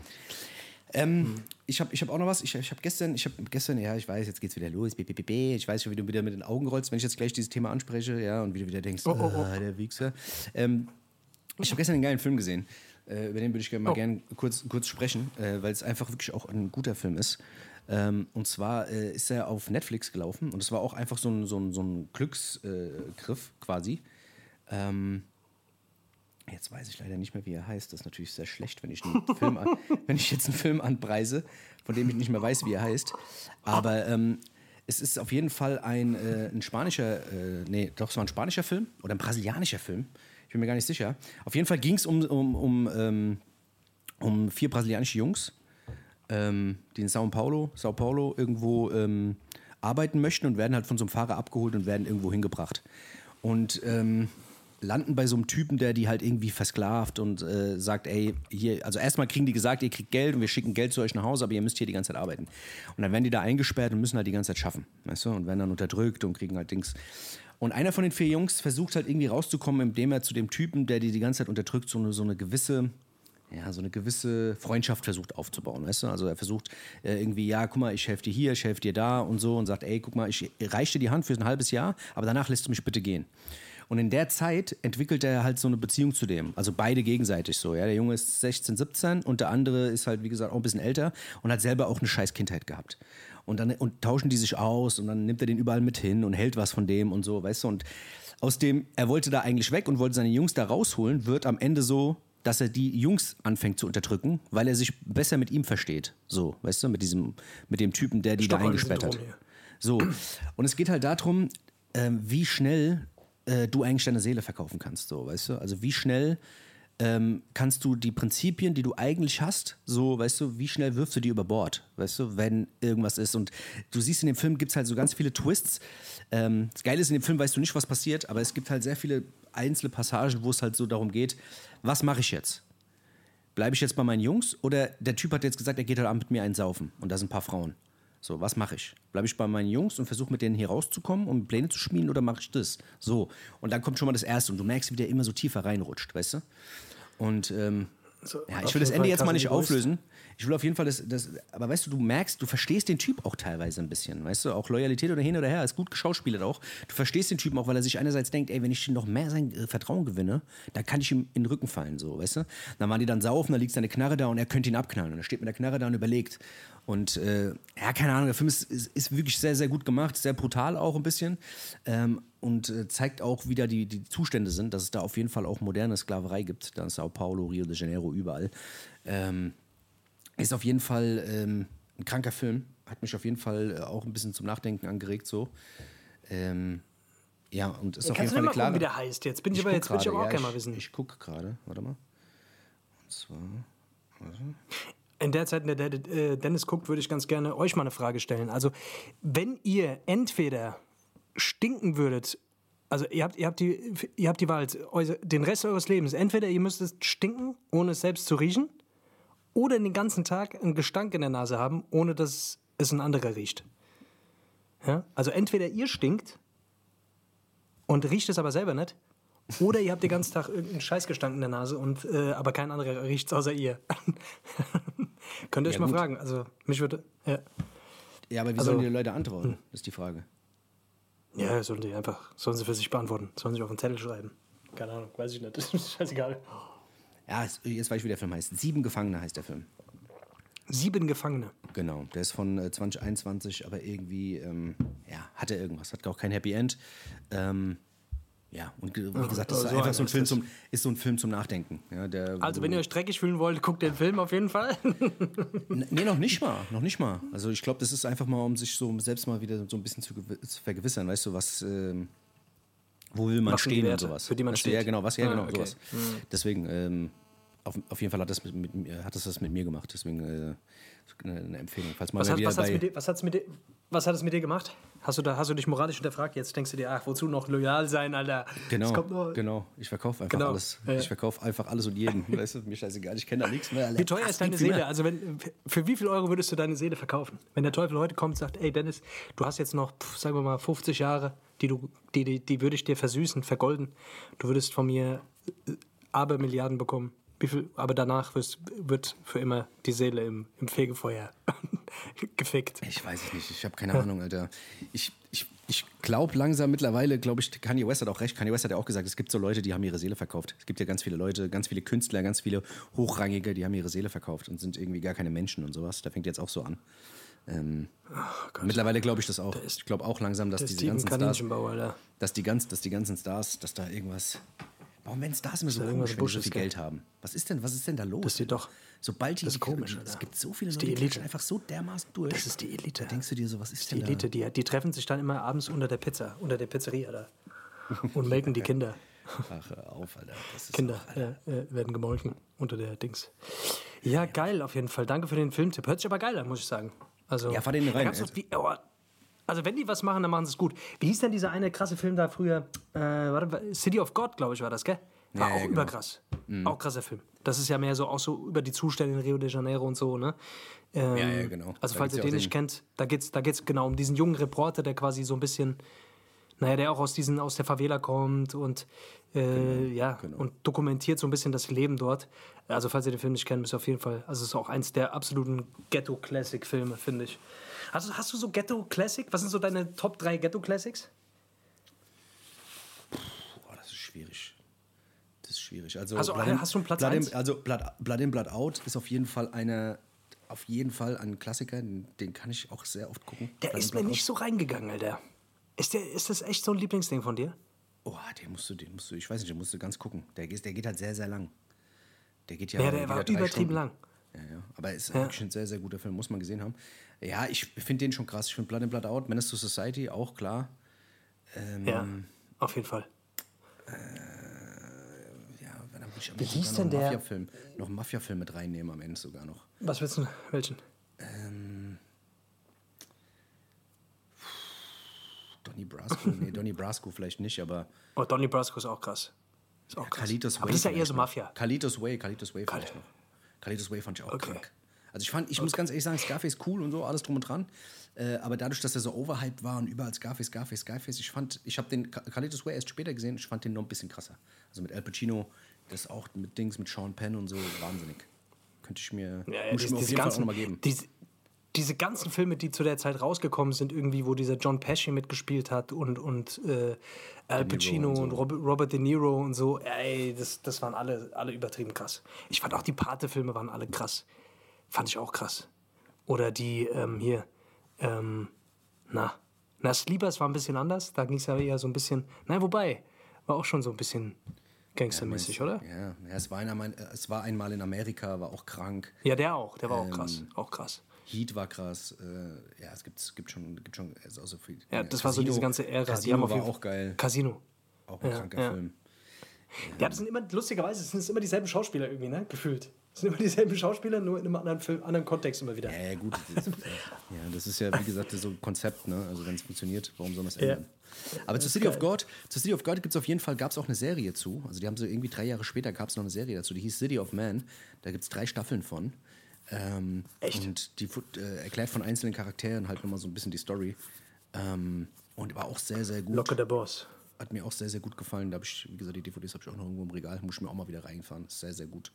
Ähm, Ich habe ich hab auch noch was. Ich, ich habe gestern, ich habe gestern, ja, ich weiß, jetzt geht's wieder los. Ich weiß schon, wie du wieder mit den Augen rollst, wenn ich jetzt gleich dieses Thema anspreche, ja, und wie du wieder denkst, Oh, oh, oh. ah, der Wichser. Ähm, ich habe gestern einen geilen Film gesehen. Äh, über den würde ich gerne mal Oh. gerne kurz, kurz sprechen, äh, weil es einfach wirklich auch ein guter Film ist. Ähm, und zwar äh, ist er auf Netflix gelaufen und es war auch einfach so ein, so ein, so ein Glücksgriff quasi. Ähm, Jetzt weiß ich leider nicht mehr, wie er heißt. Das ist natürlich sehr schlecht, wenn ich, einen Film an, wenn ich jetzt einen Film anpreise, von dem ich nicht mehr weiß, wie er heißt. Aber ähm, es ist auf jeden Fall ein, äh, ein spanischer, äh, nee, doch, es war ein spanischer Film oder ein brasilianischer Film. Ich bin mir gar nicht sicher. Auf jeden Fall ging es um, um, um, ähm, um vier brasilianische Jungs, ähm, die in Sao Paulo, Sao Paulo irgendwo ähm, arbeiten möchten und werden halt von so einem Fahrer abgeholt und werden irgendwo hingebracht. Und ähm, landen bei so einem Typen, der die halt irgendwie versklavt und äh, sagt, ey, hier, also erstmal kriegen die gesagt, ihr kriegt Geld und wir schicken Geld zu euch nach Hause, aber ihr müsst hier die ganze Zeit arbeiten. Und dann werden die da eingesperrt und müssen halt die ganze Zeit schaffen, weißt du, und werden dann unterdrückt und kriegen halt Dings. Und einer von den vier Jungs versucht halt irgendwie rauszukommen, indem er zu dem Typen, der die die ganze Zeit unterdrückt, so eine, so eine gewisse, ja, so eine gewisse Freundschaft versucht aufzubauen, weißt du? Also er versucht äh, irgendwie, ja, guck mal, ich helfe dir hier, ich helfe dir da und so und sagt, ey, guck mal, ich reiche dir die Hand für ein halbes Jahr, aber danach lässt du mich bitte gehen. Und in der Zeit entwickelt er halt so eine Beziehung zu dem. Also beide gegenseitig so. Ja? Der Junge ist 16, 17 und der andere ist halt, wie gesagt, auch ein bisschen älter und hat selber auch eine scheiß Kindheit gehabt. Und dann und tauschen die sich aus und dann nimmt er den überall mit hin und hält was von dem und so, weißt du? Und aus dem, er wollte da eigentlich weg und wollte seine Jungs da rausholen, wird am Ende so, dass er die Jungs anfängt zu unterdrücken, weil er sich besser mit ihm versteht. So, weißt du, mit diesem, mit dem Typen, der die da eingesperrt hat. So. Und es geht halt darum, äh, wie schnell äh, du eigentlich deine Seele verkaufen kannst, so, weißt du? Also wie schnell ähm, kannst du die Prinzipien, die du eigentlich hast, so, weißt du, wie schnell wirfst du die über Bord, weißt du, wenn irgendwas ist. Und du siehst in dem Film gibt es halt so ganz viele Twists. Ähm, das Geile ist, in dem Film weißt du nicht, was passiert, aber es gibt halt sehr viele einzelne Passagen, wo es halt so darum geht, was mache ich jetzt? Bleibe ich jetzt bei meinen Jungs oder der Typ hat jetzt gesagt, er geht heute Abend mit mir einsaufen und da sind ein paar Frauen. So, was mache ich? Bleibe ich bei meinen Jungs und versuche mit denen hier rauszukommen, um Pläne zu schmieden oder mache ich das? So. Und dann kommt schon mal das Erste und du merkst, wie der immer so tiefer reinrutscht, weißt du? Und ähm, so, ja, ich will das Ende jetzt mal nicht auflösen. Ich will auf jeden Fall das, das, aber weißt du, du merkst, du verstehst den Typ auch teilweise ein bisschen, weißt du, auch Loyalität oder hin oder her, ist gut geschauspielert auch. Du verstehst den Typen auch, weil er sich einerseits denkt, ey, wenn ich noch mehr sein äh, Vertrauen gewinne, dann kann ich ihm in den Rücken fallen, so, weißt du. Dann waren die dann saufen, da liegt seine Knarre da und er könnte ihn abknallen und er steht mit der Knarre da und überlegt. Und äh, ja, keine Ahnung, der Film ist, ist, ist, wirklich sehr, sehr gut gemacht, sehr brutal auch ein bisschen. Ähm, und äh, zeigt auch, wie da die, die Zustände sind, dass es da auf jeden Fall auch moderne Sklaverei gibt. Da in Sao Paulo, Rio de Janeiro, überall. Ähm, ist auf jeden Fall ähm, ein kranker Film. Hat mich auf jeden Fall äh, auch ein bisschen zum Nachdenken angeregt. So. Ähm, ja, und ist ja, auf jeden Fall eine klare... wie der heißt jetzt? Bin ich, ich aber jetzt will ich aber auch ja, gerne mal wissen. Ich, ich gucke gerade, warte mal. Und zwar... Also. In der Zeit, in der äh, Dennis guckt, würde ich ganz gerne euch mal eine Frage stellen. Also, wenn ihr entweder stinken würdet, also ihr habt, ihr habt, die, ihr habt die Wahl, den Rest eures Lebens, entweder ihr müsstet stinken, ohne es selbst zu riechen, oder den ganzen Tag einen Gestank in der Nase haben, ohne dass es ein anderer riecht. Ja? Also entweder ihr stinkt und riecht es aber selber nicht, oder ihr habt den ganzen Tag irgendeinen Scheißgestank in der Nase und äh, aber kein anderer riecht es außer ihr. Könnt ihr euch ja, mal gut. fragen. Also mich würde. Ja. ja, aber wie also, sollen die Leute antworten? Hm. ist die Frage. Ja, sollen die einfach, sollen sie für sich beantworten, sollen sie auf einen Zettel schreiben. Keine Ahnung, weiß ich nicht. Das ist scheißegal. Ja, jetzt weiß ich, wie der Film heißt. Sieben Gefangene heißt der Film. Sieben Gefangene. Genau, der ist von äh, 2021, aber irgendwie, ähm, ja, hat er irgendwas, hat auch kein Happy End. Ähm, ja, und wie gesagt, das ist so einfach so ein, Film zum, ist so ein Film zum Nachdenken. Ja, der, also, wenn ihr euch dreckig fühlen wollt, guckt den Film auf jeden Fall. nee, noch nicht mal. Noch nicht mal. Also, ich glaube, das ist einfach mal, um sich so selbst mal wieder so ein bisschen zu, zu vergewissern. Weißt du, was. Ähm, wo will man was stehen und sowas. Für die man weißt steht. Ja, genau, was, ja, ah, genau, okay. sowas. Mhm. Deswegen, ähm, auf, auf jeden Fall hat das, mit, mit, hat das das mit mir gemacht. Deswegen äh, eine, Empfehlung. Falls mal was, hat, was, mit dir, was, mit dir, was hat es mit dir gemacht? Hast du, da, hast du dich moralisch hinterfragt? Jetzt denkst du dir, ach, wozu noch loyal sein, Alter? Genau, genau. Ich verkaufe einfach genau. alles. Ja. Ich verkaufe einfach alles und jeden. weißt du, mir scheißegal, ich kenne da nichts mehr. Alter. Wie teuer ist deine Seele? Also wenn, für wie viel Euro würdest du deine Seele verkaufen? Wenn der Teufel heute kommt und sagt, ey Dennis, du hast jetzt noch, sagen wir mal, 50 Jahre, die, du, die, die, die würde ich dir versüßen, vergolden. Du würdest von mir äh, Abermilliarden bekommen. Viel, aber danach wirst, wird für immer die Seele im, im Fegefeuer gefickt. Ich weiß es nicht, ich habe keine Ahnung, Alter. Ich, ich, ich glaube langsam mittlerweile, glaube ich, Kanye West hat auch recht. Kanye West hat ja auch gesagt, es gibt so Leute, die haben ihre Seele verkauft. Es gibt ja ganz viele Leute, ganz viele Künstler, ganz viele Hochrangige, die haben ihre Seele verkauft und sind irgendwie gar keine Menschen und sowas. Da fängt jetzt auch so an. Ähm, oh mittlerweile glaube ich das auch. ich glaube auch langsam, dass diese ganzen Stars, dass die, ganz, dass die ganzen Stars, dass da irgendwas Warum werden Stars immer so komisch, wenn die so viel Geld haben? Was ist denn, was ist denn da los? Das ist doch. Sobald die, das ist komisch, es gibt so viele Leute, die Elite. einfach so dermaßen durch. Das ist die Elite. Da denkst du dir so, was ist, ist die Elite? Die, die, treffen sich dann immer abends unter der Pizza, unter der Pizzeria da und melken die Kinder. Ach, auf, Alter. Kinder auch, Alter. Äh, werden gemolken unter der Dings. Ja, geil auf jeden Fall. Danke für den Filmtipp. Hört sich aber geil an, muss ich sagen. Also, ja, fahr den rein. Noch, wie, oh, also wenn die was machen, dann machen sie es gut. Wie hieß denn dieser eine krasse Film da früher? Äh, warte, City of God, glaube ich, war das, gell? War ja, auch ja, genau. überkrass. Mhm. Auch krasser Film. Das ist ja mehr so auch so über die Zustände in Rio de Janeiro und so, ne? Ähm, ja, ja, genau. Also da falls ihr den nicht kennt, da geht's, da geht's genau um diesen jungen Reporter, der quasi so ein bisschen, naja, der auch aus diesen, aus der Favela kommt und äh, genau, ja, genau. und dokumentiert so ein bisschen das Leben dort. Also falls ihr den Film nicht kennt, müsst ihr auf jeden Fall, also es ist auch eins der absoluten Ghetto-Classic-Filme, finde ich. Also hast du so Ghetto-Classic? Was sind so deine Top 3 Ghetto-Classics? schwierig. Also, Hast du- Blood in- hast du einen Platz Blood in, eins? Also Blood, Blood in, Blood Out ist auf jeden Fall eine, auf jeden Fall ein Klassiker, den, kann ich auch sehr oft gucken. Der Blood ist mir Blood nicht so reingegangen, Alter. Ist, der, ist das echt so ein Lieblingsding von dir? Oh, den musst du, den musst du, ich weiß nicht, den musst du ganz gucken. Der, geht- der geht halt sehr, sehr lang. Der geht ja, Ja, der war übertrieben Stunden. lang. Ja, ja. Aber ist wirklich ein sehr, sehr guter Film, muss man gesehen haben. Ja, ich finde den schon krass. Ich finde Blood in, Blood Out, Menace to Society auch klar. Ähm, Ja, auf jeden Fall. Ja, dann würde ich am Wie Ende hieß sogar noch denn einen der- Mafia-Film, noch einen Mafia-Film mit reinnehmen am Ende sogar noch. Was willst du? Welchen? Donnie Brasco, nee, Donnie Brasco vielleicht nicht, aber Oh, Donnie Brasco ist auch krass. Ist auch krass. Kalitos Way. Aber das ist ja eher so. Mafia. Kalitos Way, Kalitos Way vielleicht noch. Kalitos Way fand ich auch Okay. krank. Also ich fand, ich muss ganz ehrlich sagen, Scarface cool und so, alles drum und dran. Äh, aber dadurch, dass er so overhyped war und überall Scarface, Scarface, Scarface, ich fand, ich habe den Kalitos Way erst später gesehen, ich fand den noch ein bisschen krasser. Also mit Al Pacino, das auch mit Dings, mit Sean Penn und so, wahnsinnig. Könnte ich mir, Ja, ja, muss ich diese, mir auf jeden Fall auch ganzen, nochmal geben. Diese, diese ganzen Filme, die zu der Zeit rausgekommen sind, irgendwie, wo dieser John Pesci mitgespielt hat und, und äh, Al Pacino und so. und Robert, Robert De Niro und so, ey, das, das waren alle, alle übertrieben krass. Ich fand auch die Pate-Filme waren alle krass. Fand ich auch krass. Oder die ähm, hier, ähm, na, na, Sleepers war ein bisschen anders. Da ging es ja eher so ein bisschen, nein, wobei, war auch schon so ein bisschen gangstermäßig, oder? Ja, ja es, war einmal, es war einmal in Amerika, war auch krank. Ja, der auch, der war Ähm, auch krass, auch krass. Heat war krass. Äh, ja, es gibt, es gibt schon, gibt schon also so viel. Ja, das war so diese ganze Ära. Casino die haben auf war auch geil. Casino. Auch ein Ja, kranker ja. Film. Ja, das sind immer, lustigerweise sind es immer dieselben Schauspieler irgendwie, ne? Gefühlt. Das sind immer dieselben Schauspieler, nur in einem anderen, Film, anderen Kontext immer wieder. Ja, ja, gut. Das ist, ja, das ist ja, wie gesagt, so ein Konzept, ne? Also wenn es funktioniert, warum soll man es Ja. ändern? Aber zu City of God, zu City of God gibt es auf jeden Fall, gab es auch eine Serie zu. Also die haben so irgendwie drei Jahre später gab es noch eine Serie dazu, die hieß City of Man. Da gibt es drei Staffeln von. Ähm, Echt? Und die äh, erklärt von einzelnen Charakteren halt nochmal so ein bisschen die Story. Ähm, und war auch sehr, sehr gut. Locke der Boss. Hat mir auch sehr, sehr gut gefallen. Da habe ich, wie gesagt, die DVDs habe ich auch noch irgendwo im Regal. Muss ich mir auch mal wieder reinfahren. Ist sehr, sehr gut.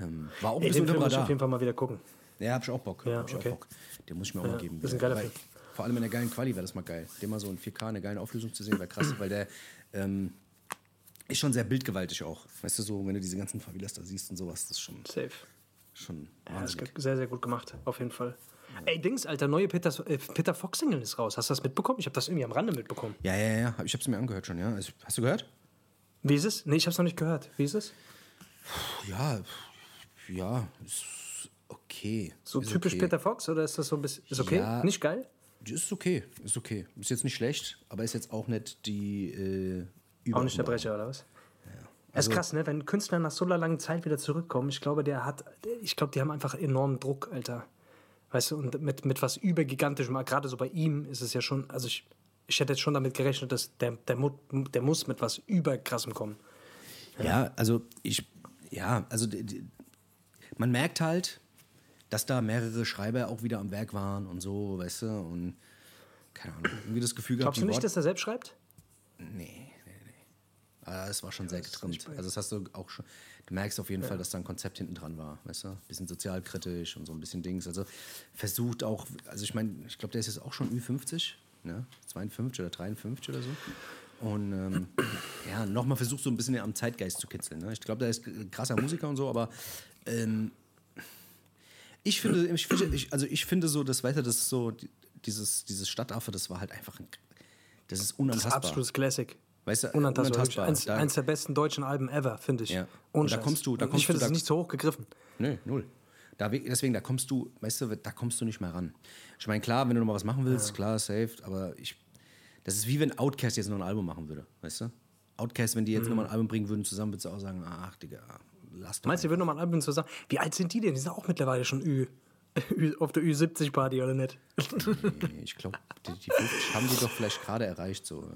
Ähm, war auch ein Ey, bisschen den Film muss ich auf jeden Fall mal wieder gucken. Ja, hab ich auch Bock. Ja, hab ich okay. auch Bock. Den muss ich mir auch mal geben. das ist ein geiler Film. Vor allem in der geilen Quali wäre das mal geil. Den mal so in 4K, eine geile Auflösung zu sehen, wäre krass, weil der ähm, ist schon sehr bildgewaltig auch. Weißt du, so, wenn du diese ganzen Favelas da siehst und sowas, das ist schon, Safe. schon Ja, das ist sehr, sehr gut gemacht, auf jeden Fall. Ey, Dings, Alter, neue Peter, äh, Peter Fox-Single ist raus. Hast du das mitbekommen? Ich habe das irgendwie am Rande mitbekommen. Ja, ja, ja. Ich habe es mir angehört schon, ja. Also, hast du gehört? Wie ist es? Nee, ich habe es noch nicht gehört. Wie ist es? Ja, ja, ist okay. So ist typisch okay. Peter Fox oder ist das so ein bisschen. Ist okay? Ja. Nicht geil? Ist okay, ist okay. Ist jetzt nicht schlecht, aber ist jetzt auch nicht die äh, Auch nicht der. Brecher, oder was? Es Also- ist krass, ne? Wenn Künstler nach so einer langen Zeit wieder zurückkommen, ich glaube, der hat, ich glaube, die haben einfach enormen Druck, Alter. Weißt du, und mit, mit was übergigantischem, gerade so bei ihm ist es ja schon, also ich, ich hätte jetzt schon damit gerechnet, dass der, der, der muss mit was überkrassem kommen. Ja, also ich, ja, also man merkt halt, dass da mehrere Schreiber auch wieder am Werk waren und so, weißt du, und keine Ahnung, irgendwie das Gefühl gehabt, Glaubst du nicht, Wort- dass er selbst schreibt? Nee, nee, nee. Aber es war schon sehr getrimmt. Also das hast du auch schon, du merkst auf jeden Fall, dass da ein Konzept hinten dran war, weißt du? Ein bisschen sozialkritisch und so ein bisschen Dings. Also versucht auch, also ich meine, ich glaube, der ist jetzt auch schon Ü50, ne? 52 oder 53 oder so. Und ähm, ja, nochmal versucht so ein bisschen am Zeitgeist zu kitzeln. Ne? Ich glaube, der ist krasser Musiker und so, aber ähm, ich finde, ich ich, also ich finde so, das weiter, das so, die- dieses, dieses Stadtaffe, das war halt einfach ein, das ist Das ist unantastbar. absolutes Classic. Weißt du, Unantastbar. unantastbar. Eins, Da- eins der besten deutschen Alben ever, finde ich. Ja. Und da kommst du- da kommst ich finde, das ist nicht so hoch gegriffen. Nö, null. Da, we- deswegen, da kommst du, weißt du, da kommst du nicht mehr ran. Ich meine, klar, wenn du noch mal was machen willst, klar, safe, aber ich, das ist wie wenn Outcast jetzt noch ein Album machen würde, weißt du? Outcast, wenn die jetzt noch mal ein Album bringen würden zusammen, würdest du auch sagen, ach, Digga, lass doch. Meinst du, die würden nochmal ein Album zusammen. Wie alt sind die denn? Die sind auch mittlerweile schon Ü, auf der Ü70-Party, oder nicht? Nee, ich glaube, die, die 50 haben die doch vielleicht gerade erreicht, so,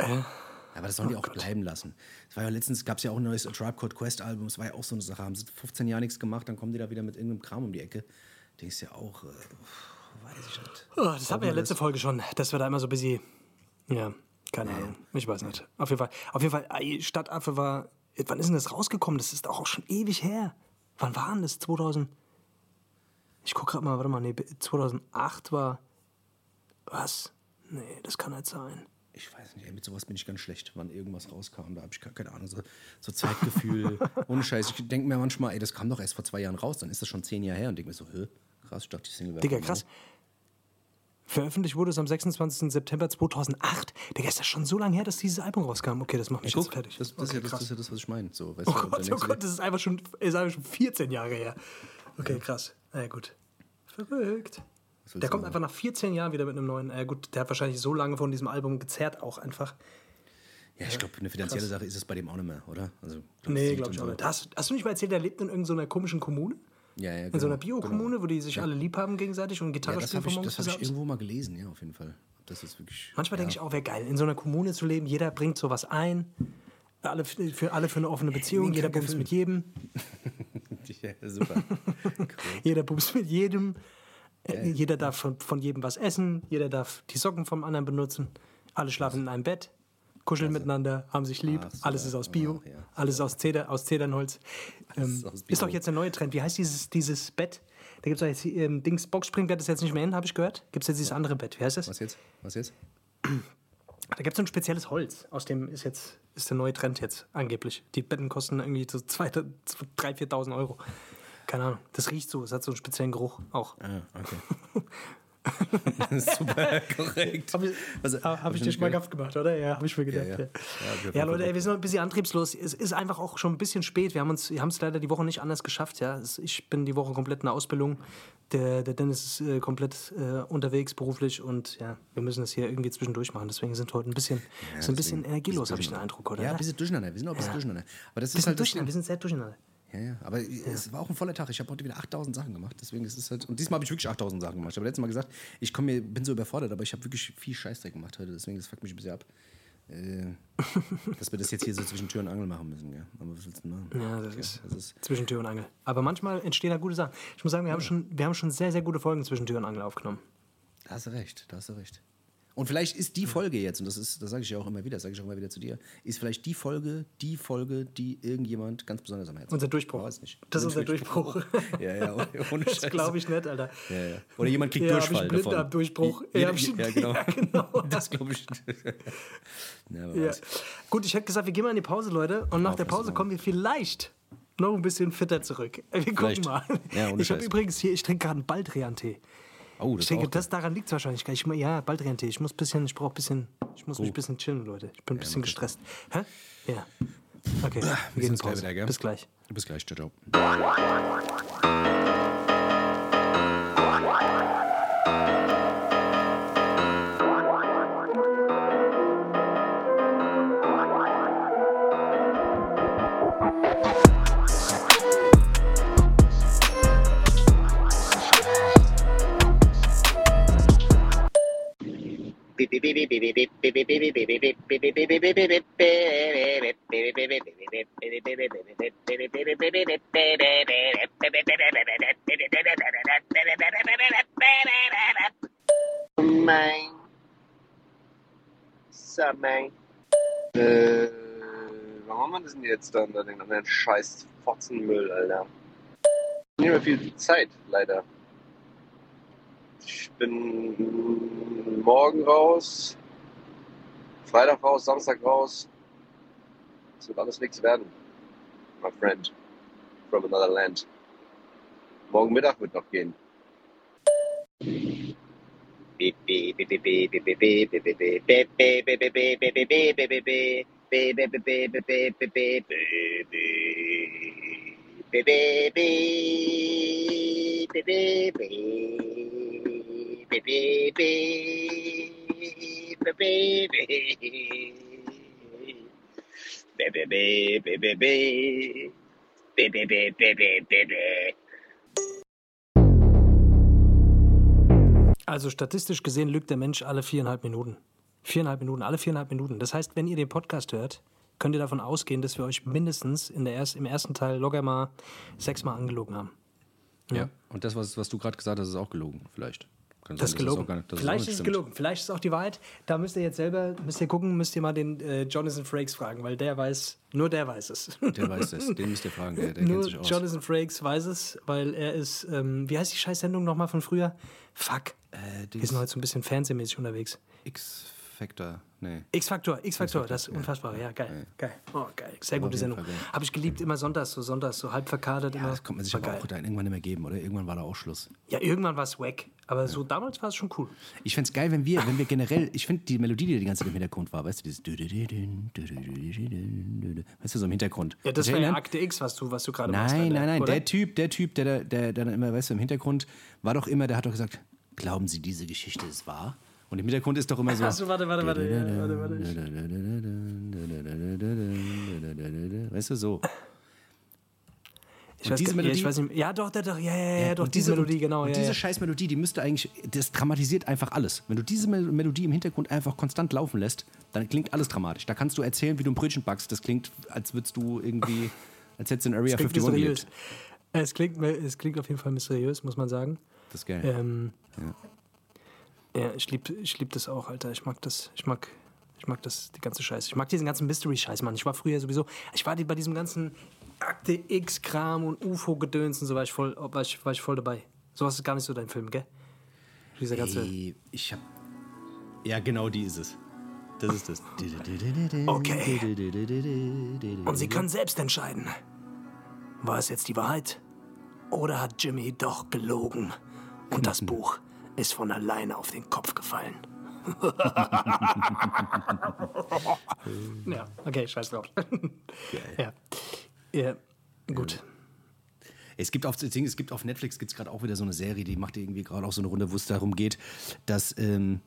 ja. ja. Aber das sollen Oh die auch bleiben lassen. Es war ja letztens, gab es ja auch ein neues A Tribe Called Quest Album, das war ja auch so eine Sache. Haben sie 15 Jahre nichts gemacht, dann kommen die da wieder mit irgendeinem Kram um die Ecke. Denkst ja auch, äh, weiß ich nicht. Oh, das hatten wir ja letzte Folge schon, dass wir da immer so busy. Ja, keine Ahnung. Ich weiß nicht. Auf jeden Fall. Auf jeden Fall, Stadtaffe war. Wann ist denn das rausgekommen? Das ist doch auch schon ewig her. Wann war denn das? 2000. Ich guck gerade mal, warte mal, nee, 2008 war. Was? Nee, das kann nicht sein. ich weiß nicht, ey, mit sowas bin ich ganz schlecht, wann irgendwas rauskam. Da habe ich gar keine Ahnung, so, so Zeitgefühl, ohne Scheiß. Ich denke mir manchmal, ey, das kam doch erst vor zwei Jahren raus, dann ist das schon zehn Jahre her und denke mir so, hä, krass, ich dachte, die Single wäre Digga, krass. Veröffentlicht wurde es am 26. September 2008. Digga, ist das schon so lange her, dass dieses Album rauskam? Okay, das macht mich Guck, jetzt fertig. Das, das, ist okay, ja, das, krass. ist ja das, was ich meine. So, weißt Oh du, Gott, oh Gott, das ist einfach schon, ist einfach schon 14 Jahre her. Okay, krass. Na ja, gut. Verrückt. Der kommt einfach nach 14 Jahren wieder mit einem neuen. Äh, gut, der hat wahrscheinlich so lange von diesem Album gezerrt auch einfach. Ja, ich glaube, eine finanzielle Sache ist es bei dem auch nicht mehr, oder? Also, Nee, Lied glaube ich auch nicht. Hast, hast du nicht mal erzählt, der lebt in irgendeiner komischen Kommune? Ja, ja, In so einer genau, Bio-Kommune, wo die sich alle lieb haben gegenseitig und Ja, Gitarre das spielen habe ich, das morgens hab ich irgendwo mal gelesen, ja, auf jeden Fall. Das ist wirklich. Manchmal ja. denke ich auch, wäre geil, in so einer Kommune zu leben. Jeder bringt sowas ein. Alle für, für alle für eine offene Beziehung. Jeder bumst mit jedem. Ja, super. cool. Jeder bumst mit jedem. Äh, Jeder darf von, von jedem was essen. Jeder darf die Socken vom anderen benutzen. Alle schlafen in einem Bett. Kuscheln miteinander, haben sich lieb. Ach, super. alles ist aus Bio. Ach, ja. Alles aus, Zeder, aus Zedernholz. Ähm, ist aus ist doch jetzt der neue Trend. Wie heißt dieses, dieses Bett? Da gibt es doch jetzt ähm, Dings, Boxspringbett ist jetzt nicht mehr in, habe ich gehört. Gibt es jetzt dieses andere Bett? Wie heißt das? Was jetzt? Was jetzt? Da gibt es so ein spezielles Holz. Aus dem ist jetzt ist der neue Trend jetzt angeblich. Die Betten kosten irgendwie so 2.000, 3.000, 4.000 Euro. Keine Ahnung. Das riecht so. Es hat so einen speziellen Geruch auch. Ah, okay. Super, korrekt. Habe ich, Was- hab, hab ich ich dir nicht schmackhaft gemacht, oder? Ja, habe ich mir gedacht. ja. Ja, Ja, ja. Leute, ey, wir sind noch ein bisschen antriebslos. Es ist einfach auch schon ein bisschen spät. Wir haben es wir leider die Woche nicht anders geschafft. Ja. Ich bin die Woche komplett in der Ausbildung. Der, der Dennis ist äh, komplett äh, unterwegs beruflich und ja, wir müssen das hier irgendwie zwischendurch machen. Deswegen sind wir heute ein bisschen, so ein bisschen energielos, habe ich den Eindruck, oder? Ja, ein bisschen durcheinander. Wir sind auch ein bisschen durcheinander. Aber das ist halt durcheinander. Wir sind sehr durcheinander. Ja, ja. Aber es war auch ein voller Tag. Ich habe heute wieder 8000 Sachen gemacht. Deswegen ist es halt. Und diesmal habe ich wirklich 8000 Sachen gemacht. Ich habe letztes Mal gesagt, ich komm mir, bin so überfordert, aber ich habe wirklich viel Scheißdreck gemacht heute. Deswegen, das fuckt mich ein bisschen ab. Äh, dass wir das jetzt hier so zwischen Tür und Angel machen müssen, gell? Aber was willst du machen? Ja, das ist das ist zwischen Tür und Angel. Aber manchmal entstehen da gute Sachen. Ich muss sagen, wir haben schon, wir haben schon sehr, sehr gute Folgen zwischen Tür und Angel aufgenommen. Da hast du recht, da hast du recht. Und vielleicht ist die Folge jetzt, und das ist, das sage ich ja auch immer wieder, sage ich auch immer wieder zu dir, ist vielleicht die Folge, die Folge, die irgendjemand ganz besonders am Herzen Unser hat. Durchbruch. Ich weiß nicht. Das ist unser. Durchbruch. Ja, ja, ohne, ohne Das Scheiß. glaube ich nicht, Alter. Ja, ja. Oder jemand kriegt Ja, Durchfall ich davon. Blinddarmdurchbruch. Ja, Ja, hab ich- ja, genau. ja, genau. Das glaube ich. ja, aber Ja. Gut, ich hätte gesagt, wir gehen mal in die Pause, Leute. Und nach der Pause kommen wir vielleicht noch ein bisschen fitter zurück. Wir gucken Vielleicht. mal. Ja, ohne ich habe Scheiß. übrigens hier, ich trinke gerade einen Baldrian-Tee. Oh, das Ich denke, das daran liegt wahrscheinlich. Ich, ja, Baldrian-Tee. Ich muss bisschen, ich brauche bisschen, ich muss mich Oh. ein bisschen chillen, Leute. Ich bin ein bisschen gestresst. Hä? Ja. Okay, wir wir gehen uns gleich Pause. wieder, gell? Bis gleich. Bis gleich, ciao, ciao. Mein. Samang. Äh, warum haben wir das denn jetzt dann, den anderen scheiß Fotzenmüll, Alter? Nicht mehr viel Zeit, leider. Ich bin morgen raus, Freitag raus, Samstag raus. Es wird alles nichts werden. My friend. From another land. Morgen Mittag wird noch gehen. Also statistisch gesehen lügt der Mensch alle viereinhalb Minuten. Viereinhalb Minuten, alle viereinhalb Minuten. Das heißt, wenn ihr den Podcast hört, könnt ihr davon ausgehen, dass wir euch mindestens in der erst, im ersten Teil locker mal sechsmal angelogen haben. Ja. Und das, was, was du gerade gesagt hast, ist auch gelogen, vielleicht. Kann Das ist sein, gelogen. auch gar Vielleicht ist es gelogen. Vielleicht ist es auch die Wahrheit. Da müsst ihr jetzt selber, müsst ihr gucken, müsst ihr mal den äh, Jonathan Frakes fragen, weil der weiß, nur der weiß es. Der weiß das, den müsst ihr fragen, der, der nur kennt sich aus. Jonathan Frakes weiß es, weil er ist, ähm, wie heißt die Scheißsendung nochmal von früher? Fuck. Äh, Wir sind heute so ein bisschen fernsehmäßig unterwegs. X, X-Factor. Nee. X-Factor, X-Factor, das ist unfassbar. Ja, geil. Geil. Oh, geil. Sehr gute Sendung. Habe ich geliebt, immer sonntags, so sonntags, so halb verkadert. Ja, immer. das kommt man sich aber geil. auch irgendwann nicht mehr geben, oder? Irgendwann war da auch Schluss. Ja, irgendwann war es wack. Aber so damals war es schon cool. Ich fände es geil, wenn wir, wenn wir generell, ich finde die Melodie, die die ganze Zeit im Hintergrund war, weißt du, dieses Weißt du, so im Hintergrund. Ja, das war ja? Akte X, was du, was du gerade machst. Nein, nein, nein, oder? der Typ, der Typ, der, der, der dann immer, weißt du, im Hintergrund war doch immer, der hat doch gesagt, glauben Sie, diese Geschichte ist wahr? Und im Hintergrund ist doch immer so. Achso, warte, warte, warte. Ja, warte, warte. Weißt du, so. Ich weiß, diese gar- ja, ich Melodie- weiß nicht. Ja, doch, doch, doch. Ja, ja, ja, doch, diese Melodie, genau. Und diese scheiß Melodie, die müsste eigentlich, das dramatisiert einfach alles. Wenn du diese Mel- Melodie im Hintergrund einfach konstant laufen lässt, dann klingt alles dramatisch. Da kannst du erzählen, wie du ein Brötchen backst. Das klingt, als würdest du irgendwie, als hättest du in Area Es klingt 51 mysteriös. gelebt. Es klingt, es klingt auf jeden Fall mysteriös, muss man sagen. Das ist geil. Ähm, ja. Ich liebe ich lieb das auch, Alter. Ich mag das. Ich mag, ich mag das, die ganze Scheiße. Ich mag diesen ganzen Mystery-Scheiß, Mann. Ich war früher sowieso, ich war die, bei diesem ganzen Akte X-Kram und UFO-Gedöns und so war ich, voll, war, ich, war ich voll dabei. Sowas ist gar nicht so dein Film, gell? Dieser ganze. Ey, ich hab. Ja, genau die ist es. Das ist das. Okay. Und Sie können selbst entscheiden. War es jetzt die Wahrheit? Oder hat Jimmy doch gelogen? Und das Buch ist von alleine auf den Kopf gefallen. ja, okay, scheiß drauf. ja. ja, gut. Es gibt auf, es gibt auf Netflix gibt's gerade auch wieder so eine Serie, die macht irgendwie gerade auch so eine Runde, wo es darum geht, dass, ähm,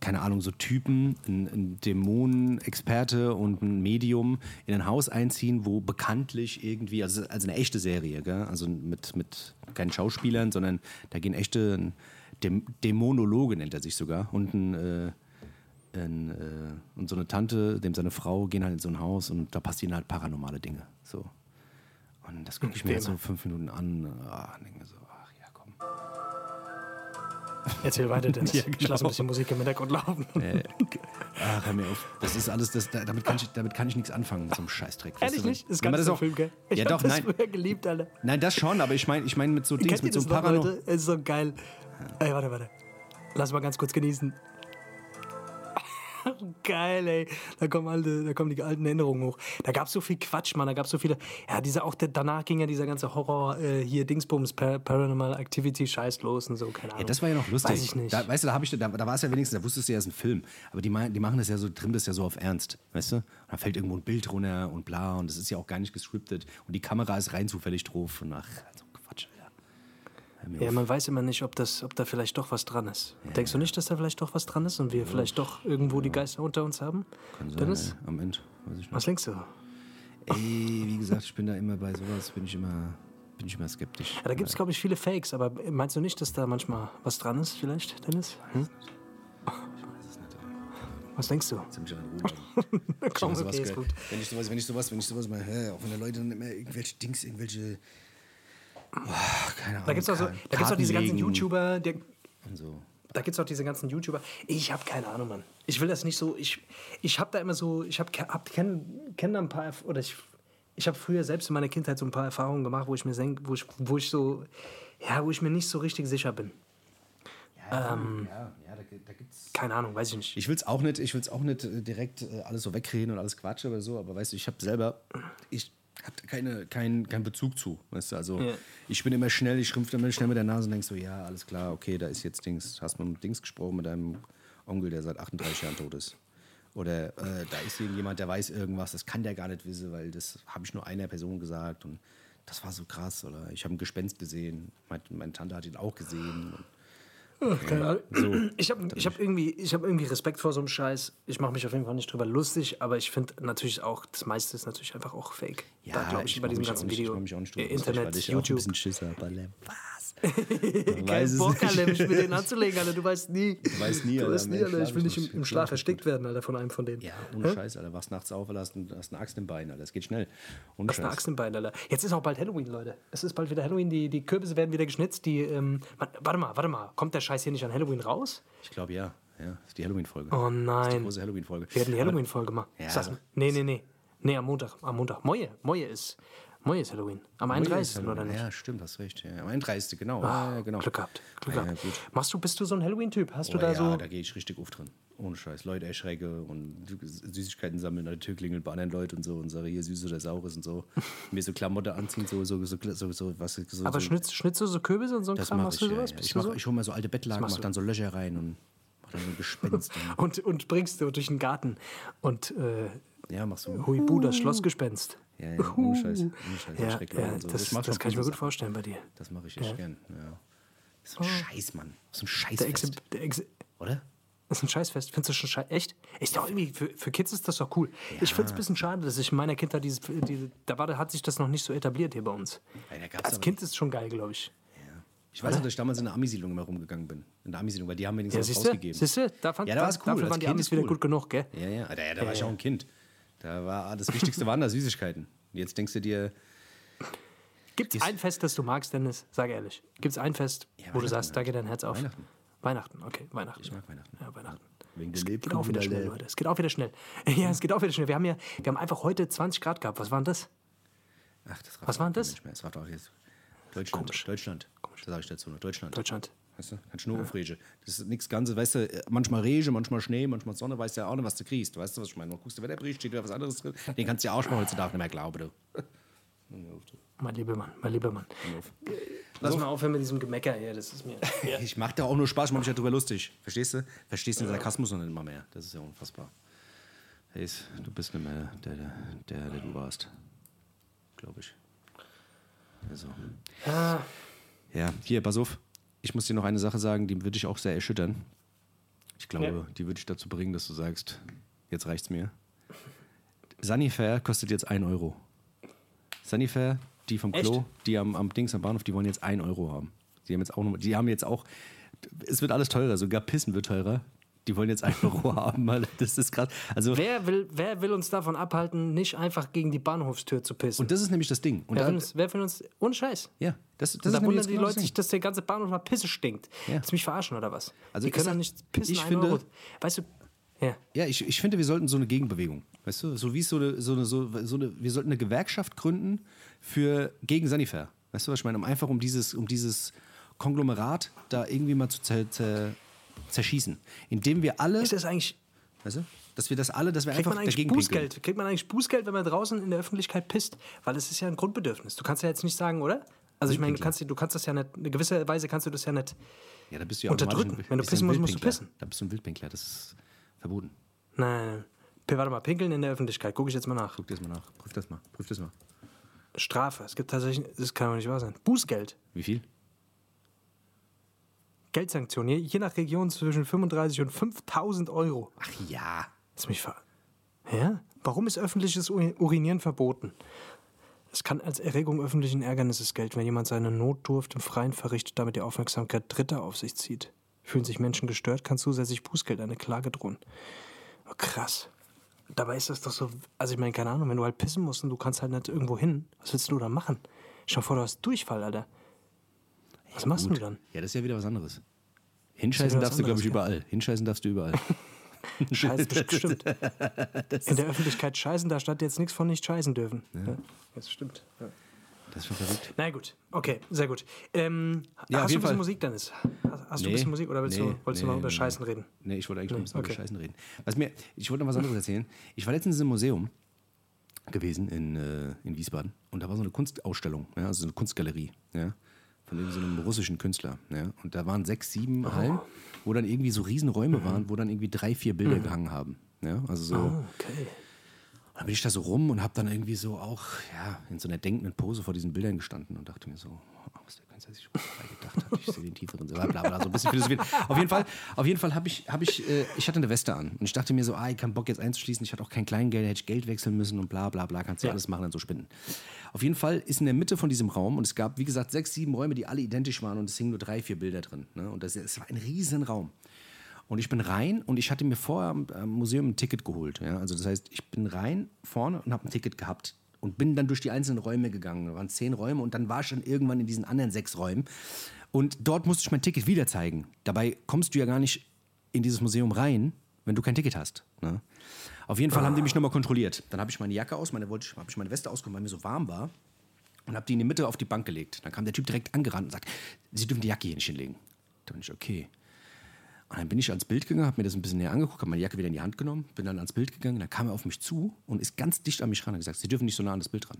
keine Ahnung, so Typen, ein, ein Dämonenexperte und ein Medium in ein Haus einziehen, wo bekanntlich irgendwie, also, also eine echte Serie, gell? also mit, mit keinen Schauspielern, sondern da gehen echte, Däm Dämonologe nennt er sich sogar und ein, äh, ein, äh, und so eine Tante, dem seine Frau, gehen halt in so ein Haus und da passieren halt paranormale Dinge. So. Und das gucke ich mir jetzt so fünf Minuten an. Ah, denke mir so, ach ja, komm. Erzähl weiter, Dennis. Ja, Ich lasse genau. ein bisschen Musik im Hintergrund laufen. Ach, hör mir auf. Das ist alles, das, da- damit, kann ich, damit kann ich nichts anfangen mit so einem Scheißdreck. Ehrlich du? nicht? Das ist ganz das so auch, Film, gell? Ich ja, doch, das nein. früher geliebt, Alter. Nein, das schon, aber ich meine ich mein mit so Dings, mit so noch, Parano. Leute? Es ist so geil. Ey, warte, warte. Lass mal ganz kurz genießen. Geil, ey. Da kommen, alte, da kommen die alten Erinnerungen hoch. Da gab es so viel Quatsch, Mann. Da gab es so viele. Ja, dieser, auch der, danach ging ja dieser ganze Horror, äh, hier Dingsbums, Par Paranormal Activity, Scheiß los und so, keine Ahnung. Ja, das war ja noch lustig. Weiß ich nicht. Da, weißt du, da, ich, da, da war es ja wenigstens, da wusstest du ja, es ist ein Film. Aber die, die machen das ja so, trimmen das ja so auf Ernst, weißt du? Und da fällt irgendwo ein Bild runter und bla und das ist ja auch gar nicht gescriptet. Und die Kamera ist rein zufällig drauf und ach, so Quatsch, Alter. Hör mir Ja, man weiß immer nicht, ob, das, ob da vielleicht doch was dran ist. Denkst du nicht, dass da vielleicht doch was dran ist und wir vielleicht doch irgendwo die Geister unter uns haben? Kann sein, Dennis? am Ende, weiß ich Was denkst du? Ja, Ey, wie gesagt, ich bin da immer bei sowas, bin ich immer, bin ich immer skeptisch. da gibt es, glaube ich, viele Fakes, aber meinst du nicht, dass da manchmal was dran ist, vielleicht, Dennis? Hm? Was denkst du? Ziemlich an Ruhe. Komm, okay, ist gut. Wenn ich sowas, wenn ich sowas, wenn ich sowas mal höre, auch wenn da Leute dann immer irgendwelche Dings, irgendwelche, keine Ahnung. Da gibt es auch, so, Karten da gibt's auch diese ganzen YouTuber, der, so. da gibt es auch diese ganzen YouTuber. Ich habe keine Ahnung, Mann. Ich will das nicht so. Ich, ich habe da immer so. Ich habe hab, kenn, kenn da ein paar. Oder ich, ich habe früher selbst in meiner Kindheit so ein paar Erfahrungen gemacht, wo ich mir denk, wo ich, wo ich so. Ja, wo ich mir nicht so richtig sicher bin. Ja, ja, ja, da, da gibt's. Keine Ahnung, weiß ich nicht. Ich will es auch nicht, ich will's auch nicht äh, direkt äh, alles so wegreden und alles Quatsch oder so, aber weißt du, ich habe selber, ich habe keine, keinen keinen Bezug zu, weißt du, also Ja. ich bin immer schnell, ich schrumpfe immer schnell mit der Nase und denk so, ja, alles klar, okay, da ist jetzt Dings, hast mal mit Dings gesprochen, mit deinem Onkel, der seit 38 Jahren tot ist. Oder äh, da ist irgendjemand, der weiß irgendwas, das kann der gar nicht wissen, weil das habe ich nur einer Person gesagt und das war so krass. Oder ich habe ein Gespenst gesehen, meine, meine Tante hat ihn auch gesehen. Und, Keine Ahnung. so. Ich habe ich hab irgendwie, ich hab irgendwie Respekt vor so einem Scheiß. Ich mache mich auf jeden Fall nicht drüber lustig, aber ich finde natürlich auch, das meiste ist natürlich einfach auch fake. da glaube ich, bei diesem ganzen nicht- Video. Ich mach mich auch nicht drüber äh, Internet, ich auch ein YouTube. bisschen Schisser, Balle. Was? Kein Bock. Alter, mich mit denen anzulegen, Alter. Du weißt nie. Du weißt nie, Du Alter. weißt nie, Alter. Ich will nicht im, im Schlaf erstickt werden, Alter, von einem von denen. Ja, ohne Scheiß, Alter. Wachst nachts auf, hast, ein- hast eine Axt im Bein, Alter. Das geht schnell. Ohne Das ist eine. Axt im Bein, Alter. Jetzt ist auch bald Halloween, Leute. Es ist bald wieder Halloween. Die, die Kürbisse werden wieder geschnitzt. Die, ähm, warte mal, warte mal. Kommt der Scheiß hier nicht an Halloween raus? Ich glaube, ja. Ja, das ist die Halloween-Folge. Oh Das ist die nein. große Halloween-Folge. Wir hatten die Halloween-Folge mal. Ja, aber- nee, nee, nee. Nee, am Montag. Am Montag. Moje. Moje ist. Moi ist Halloween. Am Oh, ja, ist 31. Halloween. oder nicht? Ja, stimmt, hast recht. Ja, am 31. genau. Ah, ja, ja, genau. Glück gehabt. Glück Ja, gehabt. ja, gut. Machst du, bist du so ein Halloween-Typ? Hast du Oh, da ja, so. da gehe ich richtig oft drin. Ohne Scheiß. Leute erschrecke und Süßigkeiten sammeln, an der Tür klingeln bei anderen Leuten und so und sage, hier süß oder saures und so. Mir so Klamotte anziehen, so, so, so, so, so was. So, aber so, schnitzt, schnitzt du so Kürbisse und so ein das Kram? Machst ich. du Ja, sowas? ja. Ich, du mach, so? ich hole mal so alte Bettlaken, machst mach dann so Löcher rein und mach dann so ein Gespenst. und, und bringst du durch den Garten und äh, ja, mach so. Huibu, das Schlossgespenst. Ja, ja, ohne Scheiß. Ohne Scheiß. Ja, ja so. das, das schon kann ich mir gut vorstellen bei dir. Das mache ich echt Ja. Oh. gern. Ja. So ein Scheiß, Mann. So ein Der Exe, Scheißfest. der Oder? das ist ein Scheißfest. Findest du schon scheiße? Echt? Ist doch irgendwie, für, für Kids ist das doch cool. Ich finde es ein bisschen schade, dass ich in meiner Kindheit dieses, diese, da war, da hat sich das noch nicht so etabliert hier bei uns. Ja, Als Kind ist schon geil, glaube ich. Ich weiß noch, dass ich damals in der Ami-Siedlung immer rumgegangen bin. In der Ami-Siedlung, weil die haben mir nichts Ja, was siehst du? rausgegeben. Siehst du? Da fand, Ja, da war's cool. Dafür Als waren die Amis ist wieder cool. gut genug, gell? Ja, ja, da, da war ich auch ein Kind. Da war das Wichtigste waren da Süßigkeiten. Jetzt denkst du dir, Gibt es ein Fest, das du magst, Dennis? Sag ehrlich. Gibt es ein Fest, Ja, wo du sagst, da geht dein Herz auf? Weihnachten. Weihnachten, okay, Weihnachten. ich mag Weihnachten. Ja, Weihnachten. Wegen Es geht auch wieder schnell, Leute. Es geht auch wieder schnell. Ja, es geht auch wieder schnell. Wir haben ja, wir haben einfach heute 20 Grad gehabt. Was war denn das? Ach, das Was war denn das? Nicht mehr. Das war doch jetzt Deutschland. Komisch. Deutschland. Das sage ich dazu noch. Deutschland. Deutschland. Weißt du? Kein Schnee auf Rege. Das ist nichts Ganzes, weißt du, manchmal Rege, manchmal Schnee, manchmal Sonne, weißt du ja auch nicht, was du kriegst. Weißt du, was ich meine? Du guckst, der Wetterbericht steht wieder was anderes drin. Den kannst du ja auch schon mal heutzutage nicht mehr glauben, du. Mein lieber Mann, mein lieber Mann. Lass mal aufhören mit diesem Gemecker hier. Das ist mir. Ich mach da auch nur Spaß, ich mach mich ja drüber lustig. Verstehst du? Verstehst den Sarkasmus noch nicht mal mehr. Das ist ja unfassbar. Hey, du bist nicht mehr der, der, der, der du warst. Glaube ich. Also. Ah, Ja, hier, pass auf. Ich muss dir noch eine Sache sagen, die würde dich auch sehr erschüttern. Ich glaube, Ja. die würde dich dazu bringen, dass du sagst, jetzt reicht's mir. Sunnyfair kostet jetzt 1 Euro. Sunnyfair, die vom Klo, Echt? die am, am Dings am Bahnhof, die wollen jetzt 1 Euro haben. Die haben jetzt auch noch, die haben jetzt auch, es wird alles teurer, sogar Pissen wird teurer. Die wollen jetzt 1 Euro haben, weil das ist krass. Also, wer, will, wer will uns davon abhalten, nicht einfach gegen die Bahnhofstür zu pissen? und das ist nämlich das Ding. Und wer, da, will uns, wer will uns. Ohne Scheiß. ja, das, das Und da wundern die genau Leute sich, dass der ganze Bahnhof nach Pisse stinkt. Ja. Willst du mich verarschen oder was? Also die können doch nicht pissen. ich finde- Euro. Weißt du, ja. Ja, ich, ich finde, wir sollten so eine Gegenbewegung, weißt du, so wie es so eine, so eine, so, so eine, wir sollten eine Gewerkschaft gründen für gegen Sanifair. Weißt du, was ich meine? Um einfach um dieses, um dieses Konglomerat da irgendwie mal zu zer, zerschießen. Indem wir alle, Ist das eigentlich. weißt du, dass wir das alle, dass wir Kriegt einfach man eigentlich dagegen pinkeln. Bußgeld? Kriegt man eigentlich Bußgeld, wenn man draußen in der Öffentlichkeit pisst? Weil es ist ja ein Grundbedürfnis. Du kannst ja jetzt nicht sagen, oder? Also ich meine, du kannst, du kannst das ja nicht, in gewisser Weise kannst du das ja nicht. Ja, da bist du ja Unterdrücken. ein- Wenn du pissen musst, musst du pissen. Da bist du ein Wildpinkler, das ist verboten. Nein, Warte mal, pinkeln in der Öffentlichkeit. Gucke ich jetzt mal nach. Guck dir das mal nach. Prüf das mal. Prüf das mal. Strafe. Es gibt tatsächlich, das kann doch nicht wahr sein. Bußgeld. Wie viel? Geldsanktion. Je, je nach Region zwischen 35 und 5000 Euro. Ach ja. Lass mich ver. Ja? Warum ist öffentliches Uri- Urinieren verboten? Es kann als Erregung öffentlichen Ärgernisses gelten, wenn jemand seine Notdurft im Freien verrichtet, damit die Aufmerksamkeit Dritter auf sich zieht. Fühlen sich Menschen gestört, kann zusätzlich Bußgeld eine Klage drohen. Oh, krass. Dabei ist das doch so. Also, ich meine, keine Ahnung, wenn du halt pissen musst und du kannst halt nicht irgendwo hin, was willst du da machen? Stell dir vor, du hast Durchfall, Alter. Was machst Gut. du dann? Ja, das ist ja wieder was anderes. Hinscheißen darfst du, glaube ich, überall. Hinscheißen darfst du überall. Scheiß bestimmt. In der Öffentlichkeit scheißen, da stand jetzt nichts von nicht scheißen dürfen. Ja. Das stimmt. Ja. Das ist schon verrückt. Na gut, okay, sehr gut. Ähm, Ja, hast du ein bisschen Fall. Musik, Dennis? Hast, hast du Nee, ein bisschen Musik oder willst nee, du, wolltest du nee, mal über. Scheißen reden? Nee, ich wollte eigentlich nur ein bisschen okay. über Scheißen reden. Was mir, ich wollte noch was anderes erzählen. Ich war letztens im Museum gewesen in, äh, in Wiesbaden und da war so eine Kunstausstellung, ja, also eine Kunstgalerie, ja, von irgend so einem russischen Künstler. Ja, und da waren sechs, sieben Oh. Hallen, wo dann irgendwie so Riesenräume Mhm. waren, wo dann irgendwie drei, vier Bilder gehangen haben. Ja, also so. Oh, okay. Und dann bin ich da so rum und habe dann irgendwie so auch ja, in so einer denkenden Pose vor diesen Bildern gestanden und dachte mir so, oh, was der Künstler sich dabei gedacht hat. Ich sehe den tieferen, so bla bla bla, so ein bisschen philosophiert. Auf jeden Fall, auf jeden Fall habe ich, hab ich, äh, ich hatte eine Weste an und ich dachte mir so, ah, ich kann Bock jetzt einzuschließen, ich hatte auch kein Kleingeld, hätte ich Geld wechseln müssen und bla bla bla, kannst du Ja. alles machen, dann so spinnen. Auf jeden Fall ist in der Mitte von diesem Raum und es gab, wie gesagt, sechs, sieben Räume, die alle identisch waren und es hingen nur drei, vier Bilder drin. Ne? Und das, es war ein riesen Raum. Und ich bin rein und ich hatte mir vorher am, Museum ein Ticket geholt. Ja? Also das heißt, ich bin rein vorne und habe ein Ticket gehabt und bin dann durch die einzelnen Räume gegangen. Da waren zehn Räume und dann war ich dann irgendwann in diesen anderen sechs Räumen. Und dort musste ich mein Ticket wieder zeigen. Dabei kommst du ja gar nicht in dieses Museum rein, wenn du kein Ticket hast. Ne? Auf jeden Fall haben die mich nochmal kontrolliert. Dann habe ich meine Jacke aus, meine, wollte ich, habe ich meine Weste ausgehoben, weil mir so warm war. und habe die in die Mitte auf die Bank gelegt. Dann kam der Typ direkt angerannt und sagt, Sie dürfen die Jacke hier nicht hinlegen. Da bin ich, okay. Und dann bin ich ans Bild gegangen, habe mir das ein bisschen näher angeguckt, habe meine Jacke wieder in die Hand genommen, bin dann ans Bild gegangen, dann kam er auf mich zu und ist ganz dicht an mich ran und gesagt, Sie dürfen nicht so nah an das Bild ran.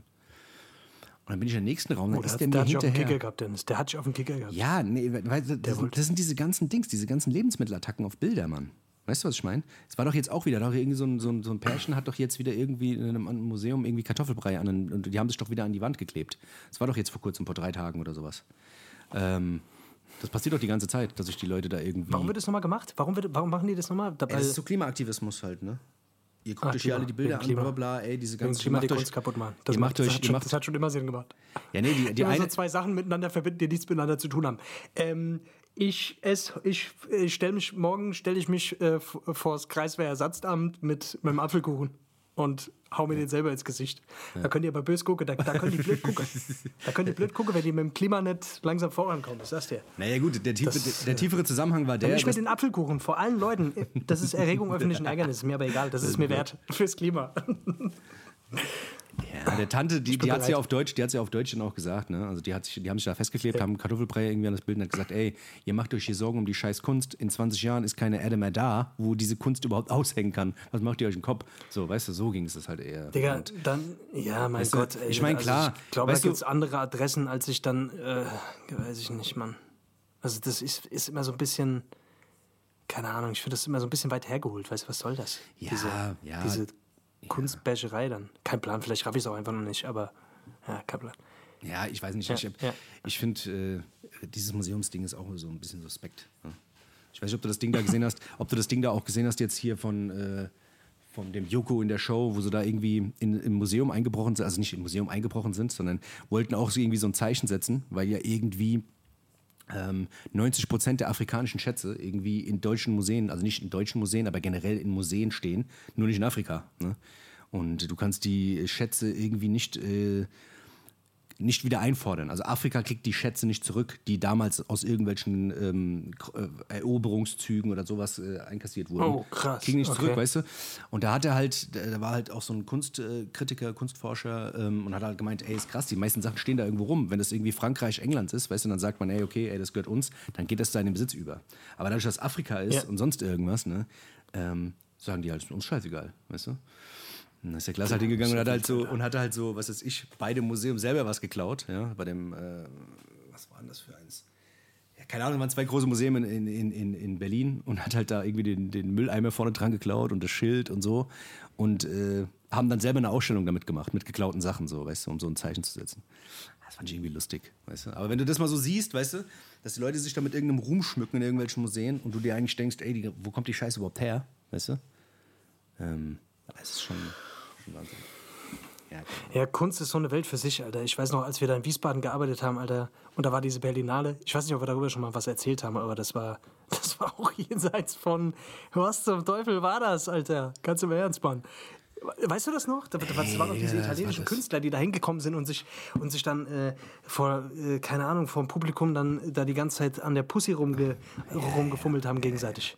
Und dann bin ich in den nächsten Raum, dann Oh, der ist hat, der der mir hat dich auf den hinterher. Kicker gehabt, Dennis. Der hat dich auf den Kicker gehabt. Ja, nee, weil das, das sind diese ganzen Dings, diese ganzen Lebensmittelattacken auf Bilder, Mann. Weißt du, was ich meine? Es war doch jetzt auch wieder, doch irgendwie so ein, so, ein, so ein Pärchen hat doch jetzt wieder irgendwie in einem Museum irgendwie Kartoffelbrei an den, und die haben sich doch wieder an die Wand geklebt. Das war doch jetzt vor kurzem, vor drei Tagen oder sowas. Ähm, das passiert doch die ganze Zeit, dass sich die Leute da irgendwie. Warum wird das nochmal gemacht? Warum, wird, warum machen die das nochmal? Dabei, das ist so Klimaaktivismus halt, ne? Ihr guckt Ah, euch hier alle die Bilder an, bla bla bla, ey, diese ganzen. Klima die euch, kaputt machen. ihr macht das, euch- hat schon, macht- das hat schon immer Sinn gemacht. Ja, nee, die, die Die eine. so zwei Sachen miteinander verbinden, die nichts miteinander zu tun haben. Ähm, ich ess, ich, ich stelle mich, morgen stelle ich mich äh, vors Kreiswehrersatzamt mit, mit einem Apfelkuchen und hau mir den selber ins Gesicht. Da könnt ihr aber böse gucken, da, da könnt ihr blöd gucken. Da könnt ihr blöd gucken, wenn die mit dem Klima nicht langsam vorankommen, das sagst du ja. Naja, gut, der, tiefe, Das, der, tiefere Zusammenhang war der. ich mit den Apfelkuchen, vor allen Leuten, das ist Erregung öffentlichen Ärgernisses, mir aber egal, das ist mir wert fürs Klima. Ja, der Tante, die, die hat ja bereit. auf Deutsch, die hat ja auf Deutsch dann auch gesagt, ne? Also die, hat sich, die haben sich da festgeklebt, haben Kartoffelbrei irgendwie an das Bild und hat gesagt, ey, ihr macht euch hier Sorgen um die scheiß Kunst. In 20 Jahren ist keine Erde mehr da, wo diese Kunst überhaupt aushängen kann. Was macht ihr euch im Kopf? So, weißt du, so ging es das halt eher. Digga, Und dann, ja, mein Weißt du, Gott. Ey, ich mein, klar, ich glaube, da du- gibt es andere Adressen, als ich dann, äh, weiß ich nicht, Mann. Also das ist, ist immer so ein bisschen, keine Ahnung, ich finde das immer so ein bisschen weit hergeholt. Weißt du, was soll das? Ja, diese, ja. Diese Kunstbäscherei dann. Kein Plan, vielleicht raff ich es auch einfach noch nicht, aber ja, kein Plan. ja, ich weiß nicht, Ja, ich, ja. ich finde, äh, dieses Museumsding ist auch so ein bisschen suspekt. Ne? Ich weiß nicht, ob du das Ding da gesehen hast, ob du das Ding da auch gesehen hast jetzt hier von, äh, von dem Joko in der Show, wo sie da irgendwie in, im Museum eingebrochen sind, also nicht im Museum eingebrochen sind, sondern wollten auch so irgendwie so ein Zeichen setzen, weil ja irgendwie 90 Prozent der afrikanischen Schätze irgendwie in deutschen Museen, also nicht in deutschen Museen, aber generell in Museen stehen, nur nicht in Afrika. Ne? Und du kannst die Schätze irgendwie nicht, äh, nicht wieder einfordern. Also Afrika kriegt die Schätze nicht zurück, die damals aus irgendwelchen ähm, äh, Eroberungszügen oder sowas äh, einkassiert wurden. Oh, krass. Kriegen nicht zurück, Okay. weißt du? Und da hat er halt, da da war halt auch so ein Kunstkritiker, Kunstforscher ähm, und hat halt gemeint, ey, ist krass, die meisten Sachen stehen da irgendwo rum. Wenn das irgendwie Frankreich, England ist, weißt du, dann sagt man, ey, okay, ey, das gehört uns, dann geht das da in den Besitz über. Aber dadurch, dass Afrika ist Ja. und sonst irgendwas, ne, ähm, sagen die halt, ist uns scheißegal, weißt du? Und dann ist der Klaas halt hingegangen und hat halt so, und hatte halt so, was weiß ich, bei dem Museum selber was geklaut, ja, bei dem, äh, was war denn das für eins? Ja, keine Ahnung, waren zwei große Museen in, in, in, in Berlin und hat halt da irgendwie den, den Mülleimer vorne dran geklaut und das Schild und so und äh, haben dann selber eine Ausstellung damit gemacht, mit geklauten Sachen, so, weißt du, um so ein Zeichen zu setzen. Das fand ich irgendwie lustig, weißt du. Aber wenn du das mal so siehst, weißt du, dass die Leute sich da mit irgendeinem Ruhm schmücken in irgendwelchen Museen und du dir eigentlich denkst, ey, die, wo kommt die Scheiße überhaupt her, weißt du? Ähm, das ist schon, schon Wahnsinn. Ja, genau. Ja, Kunst ist so eine Welt für sich, Alter. Ich weiß noch, als wir da in Wiesbaden gearbeitet haben, Alter, und da war diese Berlinale. Ich weiß nicht, ob wir darüber schon mal was erzählt haben, aber das war, das war auch jenseits von, was zum Teufel war das, Alter? Ganz im Ernst, Mann. Weißt du das noch? Da, das waren diese Ja, das war italienischen. Künstler, die da hingekommen sind und sich, und sich dann äh, vor, äh, keine Ahnung, vor dem Publikum dann da die ganze Zeit an der Pussy rumge, rumgefummelt haben gegenseitig.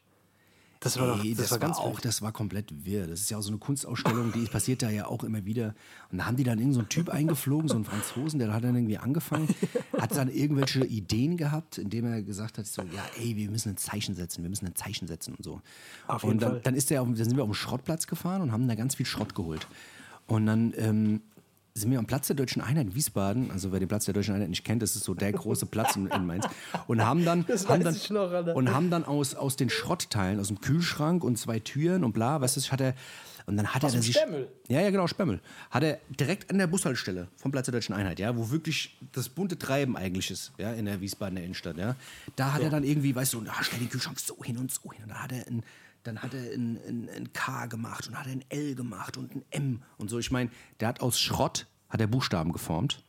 Das war, doch, Ey, das das, war war auch, wild. das war komplett wirr. Das ist ja auch so eine Kunstausstellung, die passiert da ja auch immer wieder. Und da haben die dann irgend so einen Typ eingeflogen, so einen Franzosen, der hat dann irgendwie angefangen, hat dann irgendwelche Ideen gehabt, indem er gesagt hat, so, ja, ey, wir müssen ein Zeichen setzen, wir müssen ein Zeichen setzen und so. Auf jeden und dann, Fall. dann, ist der auf, dann sind wir auf den Schrottplatz gefahren und haben da ganz viel Schrott geholt. Und dann ähm, sind wir am Platz der Deutschen Einheit in Wiesbaden, also wer den Platz der Deutschen Einheit nicht kennt, das ist so der große Platz in, in Mainz, und haben dann, haben dann, noch, und haben dann aus, aus den Schrottteilen, aus dem Kühlschrank und zwei Türen und bla, weißt du, hat er, und dann hat er dem sich, Stemmel? ja, ja, genau, Spemmel, hat er direkt an der Bushaltestelle vom Platz der Deutschen Einheit, ja, wo wirklich das bunte Treiben eigentlich ist, ja, in der Wiesbadener Innenstadt, ja, da hat er dann irgendwie, weißt du, und, ah, stell den Kühlschrank so hin und so hin, und dann hat er ein, dann hat er ein, ein, ein K gemacht und hat ein L gemacht und ein M und so. Ich meine, der hat aus Schrott hat er Buchstaben geformt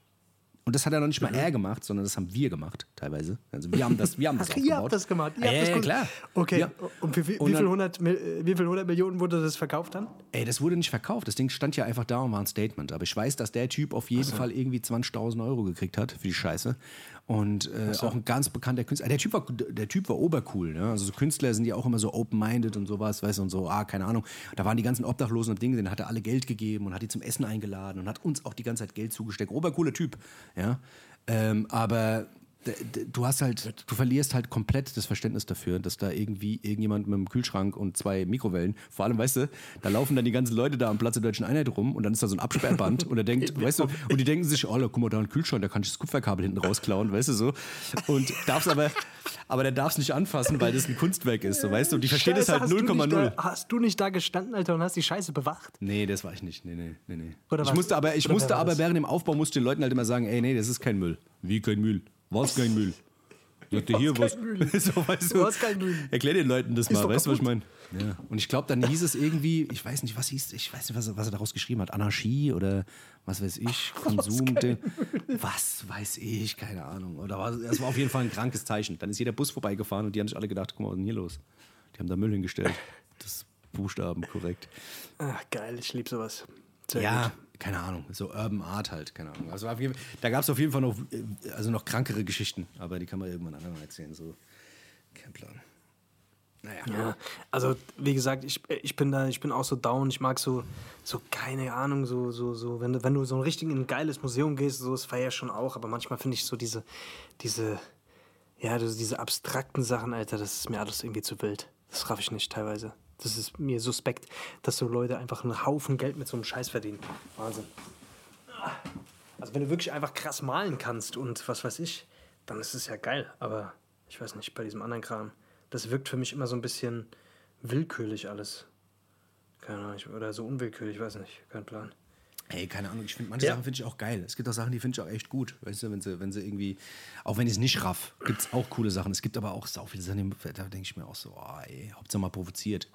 Und das hat er noch nicht mal er gemacht, sondern das haben wir gemacht, teilweise. Also wir haben das, wir haben das Ach, aufgebaut. ihr habt das gemacht. Ihr Ja, habt das ja, gut- klar. Okay, Ja. und wie, viel- Und wie, viel dann- 100, Mil- äh, wie viel 100 Millionen wurde das verkauft dann? Ey, das wurde nicht verkauft. Das Ding stand ja einfach da und war ein Statement. Aber ich weiß, dass der Typ auf jeden Fall irgendwie 20.000 Euro gekriegt hat für die Scheiße. Und äh, auch ein ganz bekannter Künstler. Der Typ war, der typ war obercool. Ne? Also so Künstler sind ja auch immer so open-minded und sowas, weißt du, und so, ah, keine Ahnung. Da waren die ganzen Obdachlosen und Dinge, denen hat er alle Geld gegeben und hat die zum Essen eingeladen und hat uns auch die ganze Zeit Geld zugesteckt. Obercooler Typ, ja. Ähm, aber du hast halt, du verlierst halt komplett das Verständnis dafür, dass da irgendwie irgendjemand mit einem Kühlschrank und zwei Mikrowellen, vor allem, weißt du, da laufen dann die ganzen Leute da am Platz der Deutschen Einheit rum und dann ist da so ein Absperrband und er denkt, weißt du, und die denken sich, oh, guck mal, da ein Kühlschrank, da kann ich das Kupferkabel hinten rausklauen, weißt du so. Und darf's aber, aber der darf es nicht anfassen, weil das ein Kunstwerk ist, so, weißt du, und die verstehen das Scheiße, halt du nicht 0,0. da- Hast du nicht da gestanden, Alter, und hast die Scheiße bewacht? Nee, das war ich nicht. Nee, nee, nee, nee. Oder ich was? musste aber, ich Oder musste aber das? während dem Aufbau musste den Leuten halt immer sagen, ey, nee, das ist kein Müll. Wie kein Müll? Was kein Müll? Sagt er hier was? kein Müll. so, weißt du, Was kein Müll. Erklär den Leuten das mal, weißt du, was ich meine? Ja. Und ich glaube, dann hieß es irgendwie, ich weiß nicht, was hieß, ich weiß nicht, was, er- was er daraus geschrieben hat, Anarchie oder was weiß ich, Konsum, was, was weiß ich, keine Ahnung. Oder war, das war auf jeden Fall ein krankes Zeichen. Dann ist jeder Bus vorbeigefahren und die haben sich alle gedacht, guck mal, was ist denn hier los? Die haben da Müll hingestellt. Das Buchstaben korrekt. Ach, geil, ich liebe sowas. Sehr Ja, gut. Keine Ahnung, so Urban Art halt, keine Ahnung. Also jeden, da gab es auf jeden Fall noch, äh, also noch krankere Geschichten, aber die kann man irgendwann andermal erzählen, so. Kein Plan. Naja. Ja, also wie gesagt, ich, ich bin da, ich bin auch so down. Ich mag so, so keine Ahnung, so, so, so, wenn du, wenn du so richtig in ein geiles Museum gehst, so, das feier ja schon auch, aber manchmal finde ich so diese, diese, ja, diese abstrakten Sachen, Alter, das ist mir alles irgendwie zu wild. Das raff ich nicht teilweise. Das ist mir suspekt, dass so Leute einfach einen Haufen Geld mit so einem Scheiß verdienen. Wahnsinn. Also wenn du wirklich einfach krass malen kannst und was weiß ich, dann ist es ja geil. Aber ich weiß nicht, bei diesem anderen Kram, das wirkt für mich immer so ein bisschen willkürlich alles. Keine Ahnung, oder so unwillkürlich, ich weiß nicht, kein Plan. Ey, keine Ahnung, ich finde manche Ja. Sachen finde ich auch geil. Es gibt auch Sachen, die finde ich auch echt gut. Weißt du, wenn sie, wenn sie irgendwie, auch wenn ich es nicht raff, gibt es auch coole Sachen. Es gibt aber auch sau viele Sachen, da denke ich mir auch so, oh, ey, Hauptsache mal provoziert.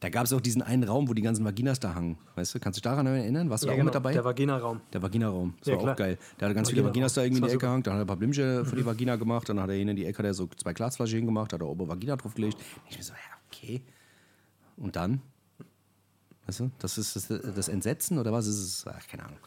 Da gab es auch diesen einen Raum, wo die ganzen Vaginas da hangen. Weißt du, kannst du dich daran erinnern? Warst du da auch mit dabei? genau, Der Vagina-Raum. Der Vagina-Raum. Das Ja, war klar. auch geil. Der hatte ganz viele Vagina-Raum. Vaginas da irgendwie in die Ecke gehangen. Dann hat er ein paar Blümchen für die Vagina gemacht. Dann hat er hinten in die Ecke der so zwei Glasflaschen hingemacht, hat er oben Vagina draufgelegt. Ich mir so, ja, okay. Und dann? Weißt du, das ist das, das Entsetzen oder was ist es? Ach, keine Ahnung.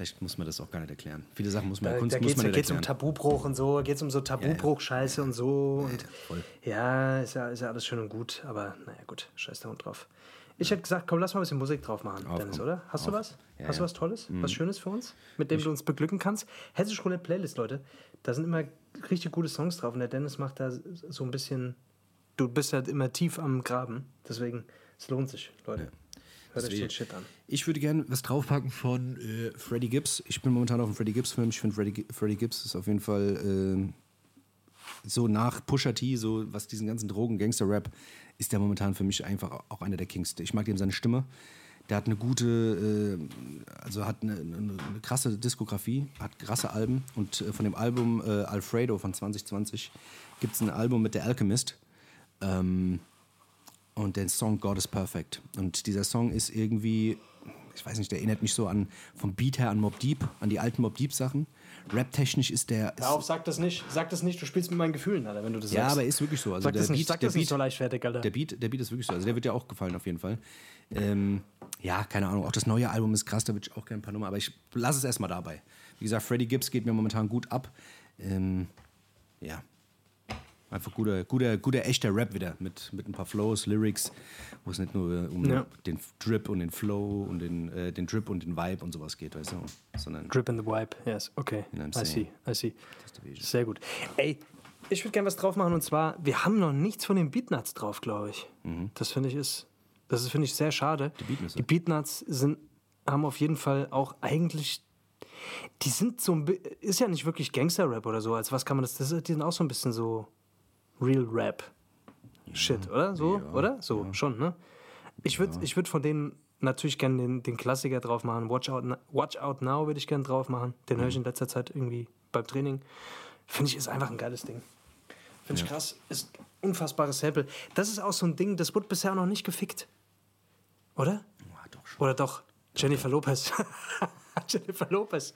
Vielleicht muss man das auch gar nicht erklären. Viele Sachen muss man, Da, Kunst da muss geht es man da nicht geht's um erklären. Tabubruch und so, geht es um so Tabubruch-Scheiße und so. Und voll. ja, ist ja, ist ja alles schön und gut, aber naja, gut, scheiß der Hund drauf. Ich hätte gesagt, komm, lass mal ein bisschen Musik drauf machen, Auf, Dennis, komm. oder? Hast du Auf. was? Ja, Hast du ja. Mhm. was Tolles? Was Schönes für uns? Mit dem du uns beglücken kannst? Hessisch Roulette Playlist, Leute. Da sind immer richtig gute Songs drauf und der Dennis macht da so ein bisschen. Du bist halt immer tief am Graben, deswegen, es lohnt sich, Leute. Hört euch den Shit an. Ich würde gerne was draufpacken von äh, Freddie Gibbs. Ich bin momentan auf dem Freddie Gibbs-Film. Ich finde, Freddie, Freddie Gibbs ist auf jeden Fall ähm, so nach Pusha T, so was diesen ganzen Drogen-Gangster-Rap, ist der momentan für mich einfach auch einer der Kings. Ich mag dem seine Stimme. Der hat eine gute, äh, also hat eine, eine, eine krasse Diskografie, hat krasse Alben. Und äh, von dem Album äh, Alfredo von 2020 gibt es ein Album mit der Alchemist. Ähm, und den Song God is Perfect. Und dieser Song ist irgendwie, ich weiß nicht, der erinnert mich so an, vom Beat her an Mob Deep, an die alten Mob Deep Sachen. Rap-technisch ist der. Ist, Hör auf, sag das nicht. Sag das nicht, du spielst mit meinen Gefühlen, Alter, wenn du das ja, sagst. aber ist wirklich so. Also sag der das nicht, Beat, sag der das nicht Beat, so leichtfertig, Alter. der Beat, der Beat ist wirklich so. Also der wird dir auch gefallen auf jeden Fall. Ähm, ja, keine Ahnung. Auch das neue Album ist krass, da würde ich auch gerne ein paar Nummer. Aber ich lasse es erstmal dabei. Wie gesagt, Freddie Gibbs geht mir momentan gut ab. Ähm, ja. Einfach guter, guter, guter, echter Rap wieder. Mit, mit ein paar Flows, Lyrics, wo es nicht nur äh, um Ja. den Drip und den Flow und den, äh, den Drip und den Vibe und sowas geht, weißt du? Sondern Drip in the Wipe, yes, okay. I see. I see. Sehr gut. Ey, ich würde gerne was drauf machen und zwar, wir haben noch nichts von den Beatnuts drauf, glaube ich. Das finde ich ist, das finde ich, sehr schade. Die Beatnuts, Die Beatnuts sind, haben auf jeden Fall auch eigentlich, die sind so ein ist ja nicht wirklich Gangster-Rap oder so, als was kann man das, das die sind auch so ein bisschen so Real Rap. Shit, oder? So, ja, oder? So, schon, ne? Ich würde ich würd von denen natürlich gerne den, den Klassiker drauf machen. Watch Out, Watch Out Now würde ich gerne drauf machen. Den höre ich in letzter Zeit irgendwie beim Training. Finde ich, ist einfach ein geiles Ding. Finde ich krass. Ist ein unfassbares Sample. Das ist auch so ein Ding, das wurde bisher noch nicht gefickt. Oder? Ah, doch schon. Oder doch? Jennifer Lopez. Jennifer Lopez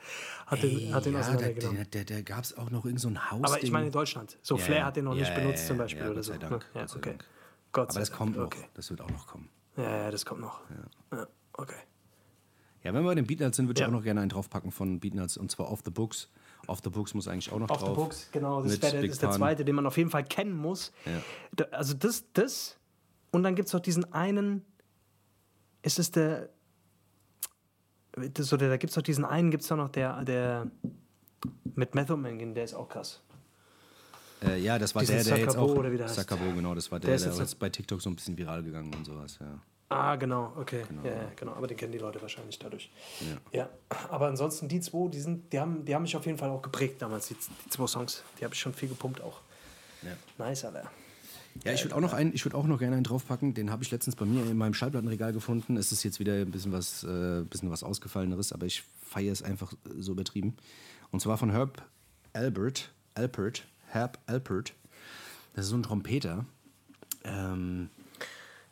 hat den, hat den ja, da, auseinandergenommen. da, da gab es auch noch irgend so ein Haus. Aber ich meine in Deutschland. So, Ja, Flair hat den noch Ja, nicht benutzt zum Beispiel oder Gott so. sei Dank, Ja, Gott sei okay. Dank. Gott Aber das Dank. kommt noch. Okay. Das wird auch noch kommen. Ja, ja, das kommt noch. Ja. okay. Ja, wenn wir bei den Beatnuts sind, würde ich auch noch gerne einen draufpacken von Beatnuts und zwar Off the Books. Off the Books muss eigentlich auch noch Auf drauf. the Books, genau. Das der, ist der zweite, den man auf jeden Fall kennen muss. Da, also das, das. Und dann gibt es noch diesen einen. Ist es der. Das, oder da gibt es noch diesen einen, gibt es noch der, der mit Method Man, der ist auch krass. Äh, ja, das war Diesen der, der jetzt Sakabo auch. oder wie der. Sakabo, genau, das war Der der, ist der, jetzt- ist bei TikTok so ein bisschen viral gegangen und sowas, ja. Ah, genau, okay. Ja, ja, genau. Aber den kennen die Leute wahrscheinlich dadurch. Ja. Ja. Aber ansonsten die zwei, die sind, die haben, die haben mich auf jeden Fall auch geprägt damals, die, die zwei Songs. Die habe ich schon viel gepumpt auch. Ja. Nice, Alter. Ja, ich würde auch noch einen, ich würde auch noch gerne einen draufpacken. Den habe ich letztens bei mir in meinem Schallplattenregal gefunden. Es ist jetzt wieder ein bisschen was, äh, bisschen was ausgefalleneres, aber ich feiere es einfach so übertrieben. Und zwar von Herb Albert, Alpert, Herb Alpert. Das ist so ein Trompeter. Ähm,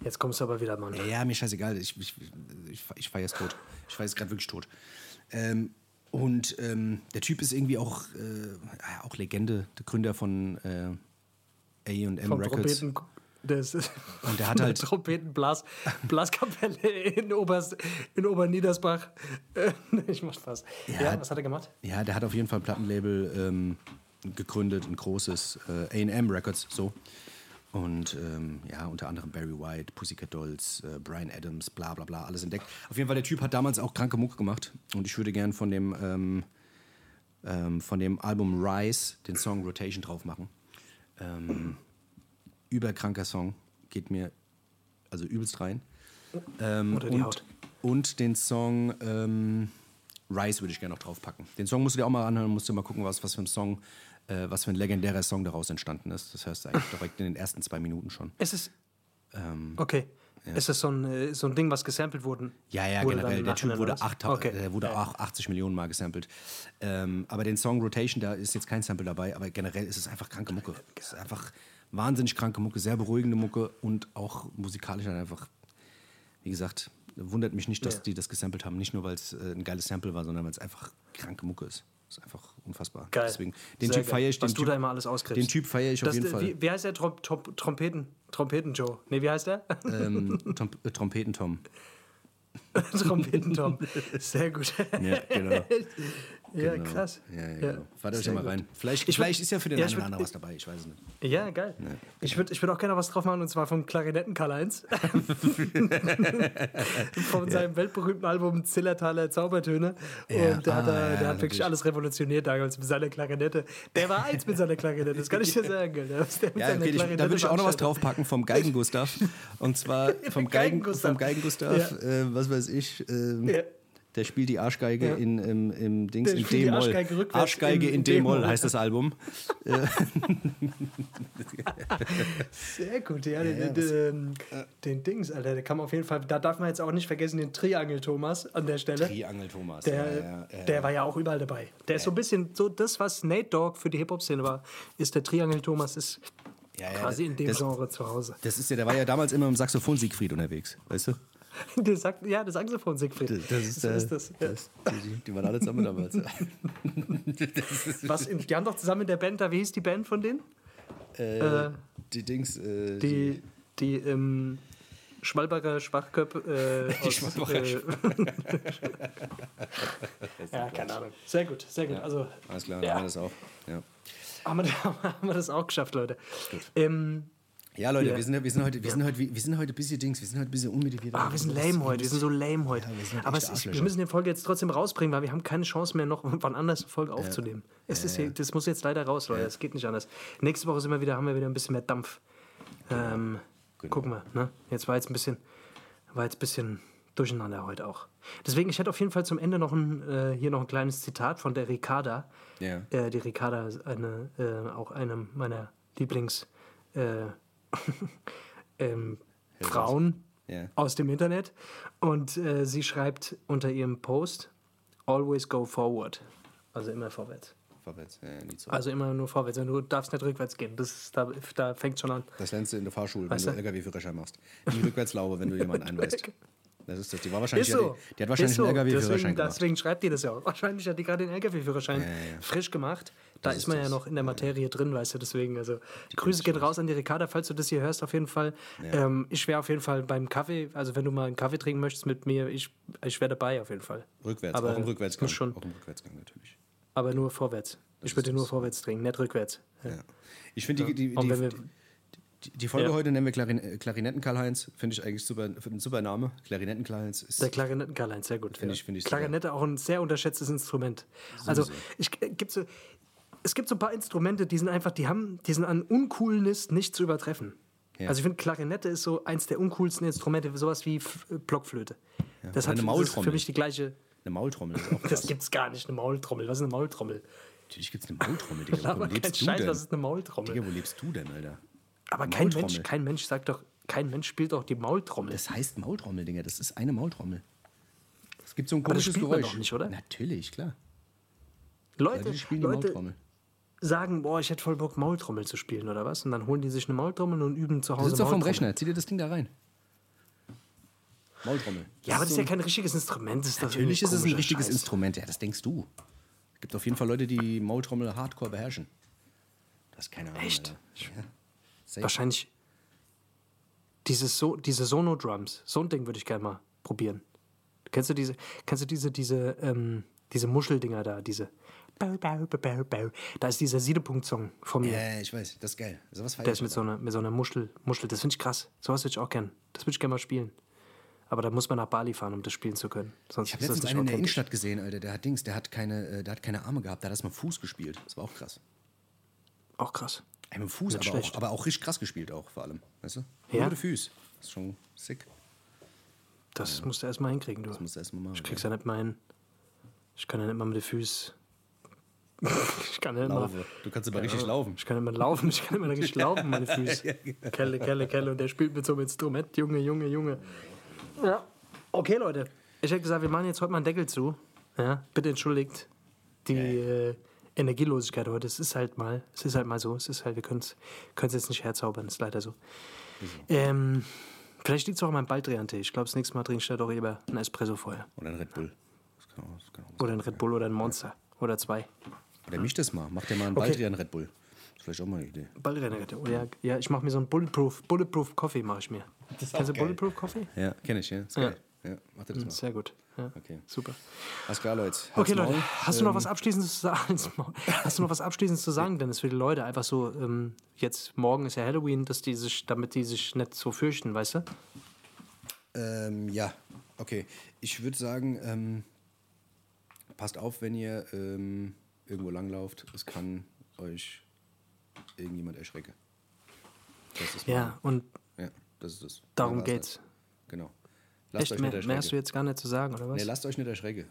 Jetzt kommst du aber wieder, Mann. ja, ja, mir scheißegal. Ich, ich, ich, ich feiere es tot. Ich feiere es gerade wirklich tot. Ähm, und ähm, der Typ ist irgendwie auch, äh, auch Legende, der Gründer von äh, AM Records. Trompeten. Das Und der hat halt- Trompetenblas, Blaskapelle in, in Oberniedersbach. Ich mach Spaß. Ja, Ja. was hat er gemacht? Ja, der hat auf jeden Fall ein Plattenlabel ähm, gegründet, ein großes äh, AM Records, so. Und ähm, ja, unter anderem Barry White, Pussycat Dolls, äh, Brian Adams, bla bla bla, alles entdeckt. Auf jeden Fall, der Typ hat damals auch kranke Mucke gemacht. Und ich würde gern von dem, ähm, ähm, von dem Album Rise den Song Rotation drauf machen. Ähm, überkranker Song, geht mir also übelst rein. Ähm, Oder die und, Haut. und den Song ähm, Rise würde ich gerne noch draufpacken. Den Song musst du dir auch mal anhören, musst du mal gucken, was, was für ein Song, äh, was für ein legendärer Song daraus entstanden ist. Das hörst du eigentlich direkt in den ersten zwei Minuten schon. Es ist. Ähm, Okay. Ist das so ein, äh, so ein Ding, was gesampelt wurde? Ja, ja, wurde generell. dann Der Typ wurde, raus? 8, Okay. der wurde auch 80 Millionen Mal gesampelt. Ähm, aber den Song Rotation, da ist jetzt kein Sample dabei, aber generell ist es einfach kranke Mucke. Es ist einfach wahnsinnig kranke Mucke, sehr beruhigende Mucke und auch musikalisch halt einfach, wie gesagt, wundert mich nicht, dass Ja. die das gesampelt haben. Nicht nur, weil es äh, ein geiles Sample war, sondern weil es einfach kranke Mucke ist. Das ist einfach unfassbar. Geil. Deswegen, den Sehr Typ feiere ich. Den Was du typ, da immer alles auskriegst. Den Typ feiere ich auf Das, jeden äh, Fall. Wie, wie heißt der Trom Trom Trompeten? Trompeten-Joe. Nee, wie heißt der? ähm, Tom, äh, Trompeten-Tom. Trompeten-Tom. Sehr gut. Ja, genau. ja, genau. krass. Ja, ja, Ja, genau. Warte euch mal gut. rein. Vielleicht, Ich würd- vielleicht ist ja für den ja, einen oder würd- anderen was dabei, ich weiß es nicht. Ja, geil. Ich würde ich würd auch gerne was drauf machen, und zwar vom Klarinetten Karl-Heinz. von seinem weltberühmten Album Zillertaler Zaubertöne. Ja, Und der hat, ah, ja, der hat wirklich natürlich. alles revolutioniert damals mit seiner Klarinette. Der war eins mit seiner Klarinette, das kann ich dir sagen. gell. Der, Ja, okay, ich, da würde ich auch noch was draufpacken vom Geigen Gustav. Und zwar vom Geigen, Geigen-Gustav. vom Geigen Gustav, äh, was weiß ich. Ja. Der spielt die Arschgeige Ja. in, im, im Dings Der in D-Moll. Arschgeige Arschgeige in- in D-Moll heißt das Album. Sehr gut, ja, Ja, den, den, den Dings, Alter, der man auf jeden Fall, da darf man jetzt auch nicht vergessen, den Triangel Thomas an der Stelle. Triangel Thomas. Der, ja, der war ja auch überall dabei. Der ist so ein bisschen so das, was Nate Dogg für die Hip-Hop-Szene war, ist der Triangel Thomas, ist quasi in dem das, Genre zu Hause. das ist ja, der war ja damals immer im Saxophon Siegfried unterwegs, weißt du? Der sagt, ja, das Saxophon Siegfried. Das, das ist, so äh, ist das. Ja. das die, die waren alle zusammen damals. Was die haben doch zusammen in der Band, da, wie hieß die Band von denen? äh, die Dings, äh, Die, die ähm, Schmalbacher Schwachköpfe. Äh, aus, Schmalbacher äh, ja, keine Ahnung. Sehr gut, sehr gut. Also Alles klar, Ja. dann haben wir das auch. Ja. haben wir, haben wir das auch geschafft, Leute. Ähm, Ja, Leute, Ja. wir, sind, wir, sind heute, wir, sind heute, wir sind heute ein bisschen Dings, wir sind heute ein bisschen unmotiviert. Ah, wir sind lame heute, wir sind so lame heute. Ja, Aber ist, wir müssen die Folge jetzt trotzdem rausbringen, weil wir haben keine Chance mehr, noch wann anders eine Folge aufzunehmen. Es ist, Das muss jetzt leider raus, Leute. Es geht nicht anders. Nächste Woche sind wir wieder, haben wir wieder ein bisschen mehr Dampf. Ähm, Genau. Gucken wir. Ne? Jetzt war jetzt ein bisschen, war jetzt ein bisschen durcheinander heute auch. Deswegen, ich hätte auf jeden Fall zum Ende noch ein, äh, hier noch ein kleines Zitat von der Ricarda. Ja. Äh, die Ricarda ist eine, äh, auch eine meiner Lieblings äh, ähm, Frauen Ja. aus dem Internet. Und äh, sie schreibt unter ihrem Post, always go forward. Also immer vorwärts. Vorwärts, ja, nie zurück. Also immer nur vorwärts. Du darfst nicht rückwärts gehen. Das ist, da, da fängt schon an. Das lernst du in der Fahrschule, Weißt wenn du? du LKW-Führerschein machst. Nie rückwärts laufen, wenn du jemanden einweist. Das ist das. Die, war wahrscheinlich, Ist so. die, die hat wahrscheinlich so. einen LKW-Führerschein deswegen, gemacht. deswegen schreibt ihr das ja auch. Wahrscheinlich hat die gerade den LKW-Führerschein Ja, ja, ja. frisch gemacht. Da Das ist ist man ja das. noch in der Materie drin, weißt du, deswegen. Also, Grüße gehen raus an die Ricarda, falls du das hier hörst, auf jeden Fall. Ähm, ich wäre auf jeden Fall beim Kaffee, also wenn du mal einen Kaffee trinken möchtest mit mir, ich, ich wäre dabei auf jeden Fall. Rückwärts, Aber auch im Rückwärtsgang. schon. Auch im Rückwärtsgang natürlich. Aber nur vorwärts. ich würde nur das. vorwärts trinken, nicht rückwärts. Ja. Ja. Ich finde, die, die, die, die, die Folge Ja. heute nennen wir Klarin äh, Klarinetten Karl-Heinz. Finde ich eigentlich super, ein super Name. Klarinetten Karl-Heinz ist. Der Klarinetten Karl-Heinz, sehr gut. Finde ja. ich- finde ich. Klarinette auch ein sehr unterschätztes Instrument. Also ich, äh, gibt so, es gibt so ein paar Instrumente, die sind einfach, die haben, die sind an Uncoolness nicht zu übertreffen. Ja. Also ich finde, Klarinette ist so eins der uncoolsten Instrumente, sowas wie F äh, Blockflöte. Das, Oder hat, eine das ist für mich die gleiche. Eine Maultrommel ist auch Das krass. gibt's gar nicht, eine Maultrommel. Was ist eine Maultrommel? Natürlich gibt es eine Maultrommel, Digga. Aber kein lebst du Scheiß, was ist eine Maultrommel? Digga, wo lebst du denn, Alter? Aber kein. Mensch, kein Mensch sagt doch, kein Mensch spielt doch die Maultrommel. Das heißt Maultrommel, Digga. Das ist eine Maultrommel. Es gibt so ein Aber das komisches spielt man Geräusch. doch nicht, oder? Natürlich, klar. Leute, Leute spielen die Leute Maultrommel. Sagen, boah, ich hätte voll Bock, Maultrommel zu spielen oder was? Und dann holen die sich eine Maultrommel und üben zu Du Hause sitzt doch vom. Rechner. Zieh dir das Ding da rein. Maultrommel. Ja, aber das ist so ja kein richtiges Instrument. Das ist Natürlich ist es ein richtiges Scheiß. Instrument. Ja, das denkst du. Es gibt auf jeden Fall Leute, die Maultrommel hardcore beherrschen. Das ist keine Ahnung. Echt? Ja. Wahrscheinlich dieses so, diese Sono-Drums. So ein Ding würde ich gerne mal probieren. Kennst du diese, kennst du diese, diese, ähm, diese Muscheldinger da, diese Bau, bau, bau, bau. Da ist dieser Siedepunkt-Song von mir. Ja, ich weiß. Das ist geil. Sowas Der ist mit so einer, mit so einer Muschel, Muschel. Das finde ich krass. Sowas würde ich auch gern. Das würde ich gerne mal spielen. Aber da muss man nach Bali fahren, um das spielen zu können. Sonst Ich habe letztens einen in der. Innenstadt gesehen, Alter. Der hat Dings, der hat keine, äh, der hat keine Arme gehabt. Der hat erst mal Fuß gespielt. Das war auch krass. Auch krass. Dem Fuß, aber auch, aber auch richtig krass gespielt auch vor allem. Weißt du? Ja? Den Füßen. Das ist schon sick. Das musst du erst mal hinkriegen, du. Das musst du erst mal machen. Ich krieg's ja nicht mal hin. Ich kann ja nicht mal mit den Füßen. ich kann ja. Laufe. Du kannst aber richtig laufen. Ich kann mehr laufen, ich kann mehr richtig laufen, meine Füße. Kelle, Kelle, Kelle. Und der spielt mit so einem Instrument. Junge, Junge, Junge. Ja. Okay, Leute. Ich hätte gesagt, wir machen jetzt heute mal einen Deckel zu. Ja, bitte entschuldigt die äh, Energielosigkeit heute. Es ist halt mal, es ist halt mal so. Es ist halt, wir können es jetzt nicht herzaubern. Es ist leider so. Ähm, vielleicht liegt es auch an meinem Baldrian-Tee. Ich glaube, das nächste Mal trinke ich da doch lieber einen Espresso vorher. Oder ein Red Bull. Das kann auch, das kann auch Oder ein Red Bull oder ein Monster. Oder zwei. Oder misch das mal. Mach dir mal einen Okay. Baldrian Red Bull. Das ist vielleicht auch mal eine Idee. Baldrian, oh ja, ja, ich mache mir so einen Bulletproof, Bulletproof Coffee mache ich mir. ist Kennst du geil. Bulletproof Coffee? Ja, kenne ich, ja. Ist geil. Ja, mach dir das mal. Sehr gut. Ja. Okay. Super. Alles klar, Leute. Okay, Halt's Leute, Maul. hast du noch Ähm, was Abschließendes zu sagen? Hast du noch was Abschließendes zu sagen, Dennis, für die Leute? Einfach so, ähm, jetzt morgen ist ja Halloween, dass die sich, damit die sich nicht so fürchten, weißt du? Ähm, ja, okay. Ich würde sagen, ähm, passt auf, wenn ihr ähm, irgendwo langlauft. Es kann euch irgendjemand erschrecken. Das ist Ja, und ja, das ist das. darum war's geht's. nicht. Genau. Lasst Echt, euch nicht mehr hast du erschrecken. jetzt gar nicht zu sagen, oder was? Nee, lasst euch nicht erschrecken.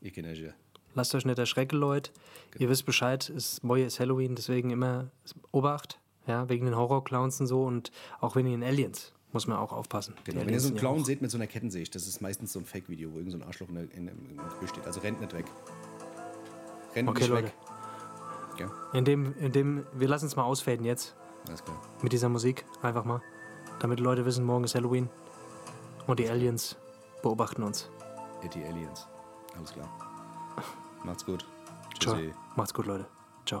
Ich kenne euch ja. Lasst euch nicht erschrecken, Leute. Genau. Ihr wisst Bescheid, es, morgen ist Halloween, deswegen immer Obacht, ja, wegen den Horrorclowns und so und auch wegen den Aliens muss man auch aufpassen. Genau. Wenn ihr so einen ja Clown seht mit so einer Kettensäge, das ist meistens so ein Fake-Video, wo irgend so ein Arschloch in der, in, im Gebüsch steht. Also rennt nicht weg. Rennt Okay, Leute. weg. Ja, In dem, in dem, wir lassen es mal ausfaden jetzt alles klar. mit dieser Musik, einfach mal. Damit Leute wissen, morgen ist Halloween. Und die Aliens beobachten uns. Ihr die Aliens. Alles klar. Macht's gut. Ciao. Tschüssi. Macht's gut, Leute. Ciao.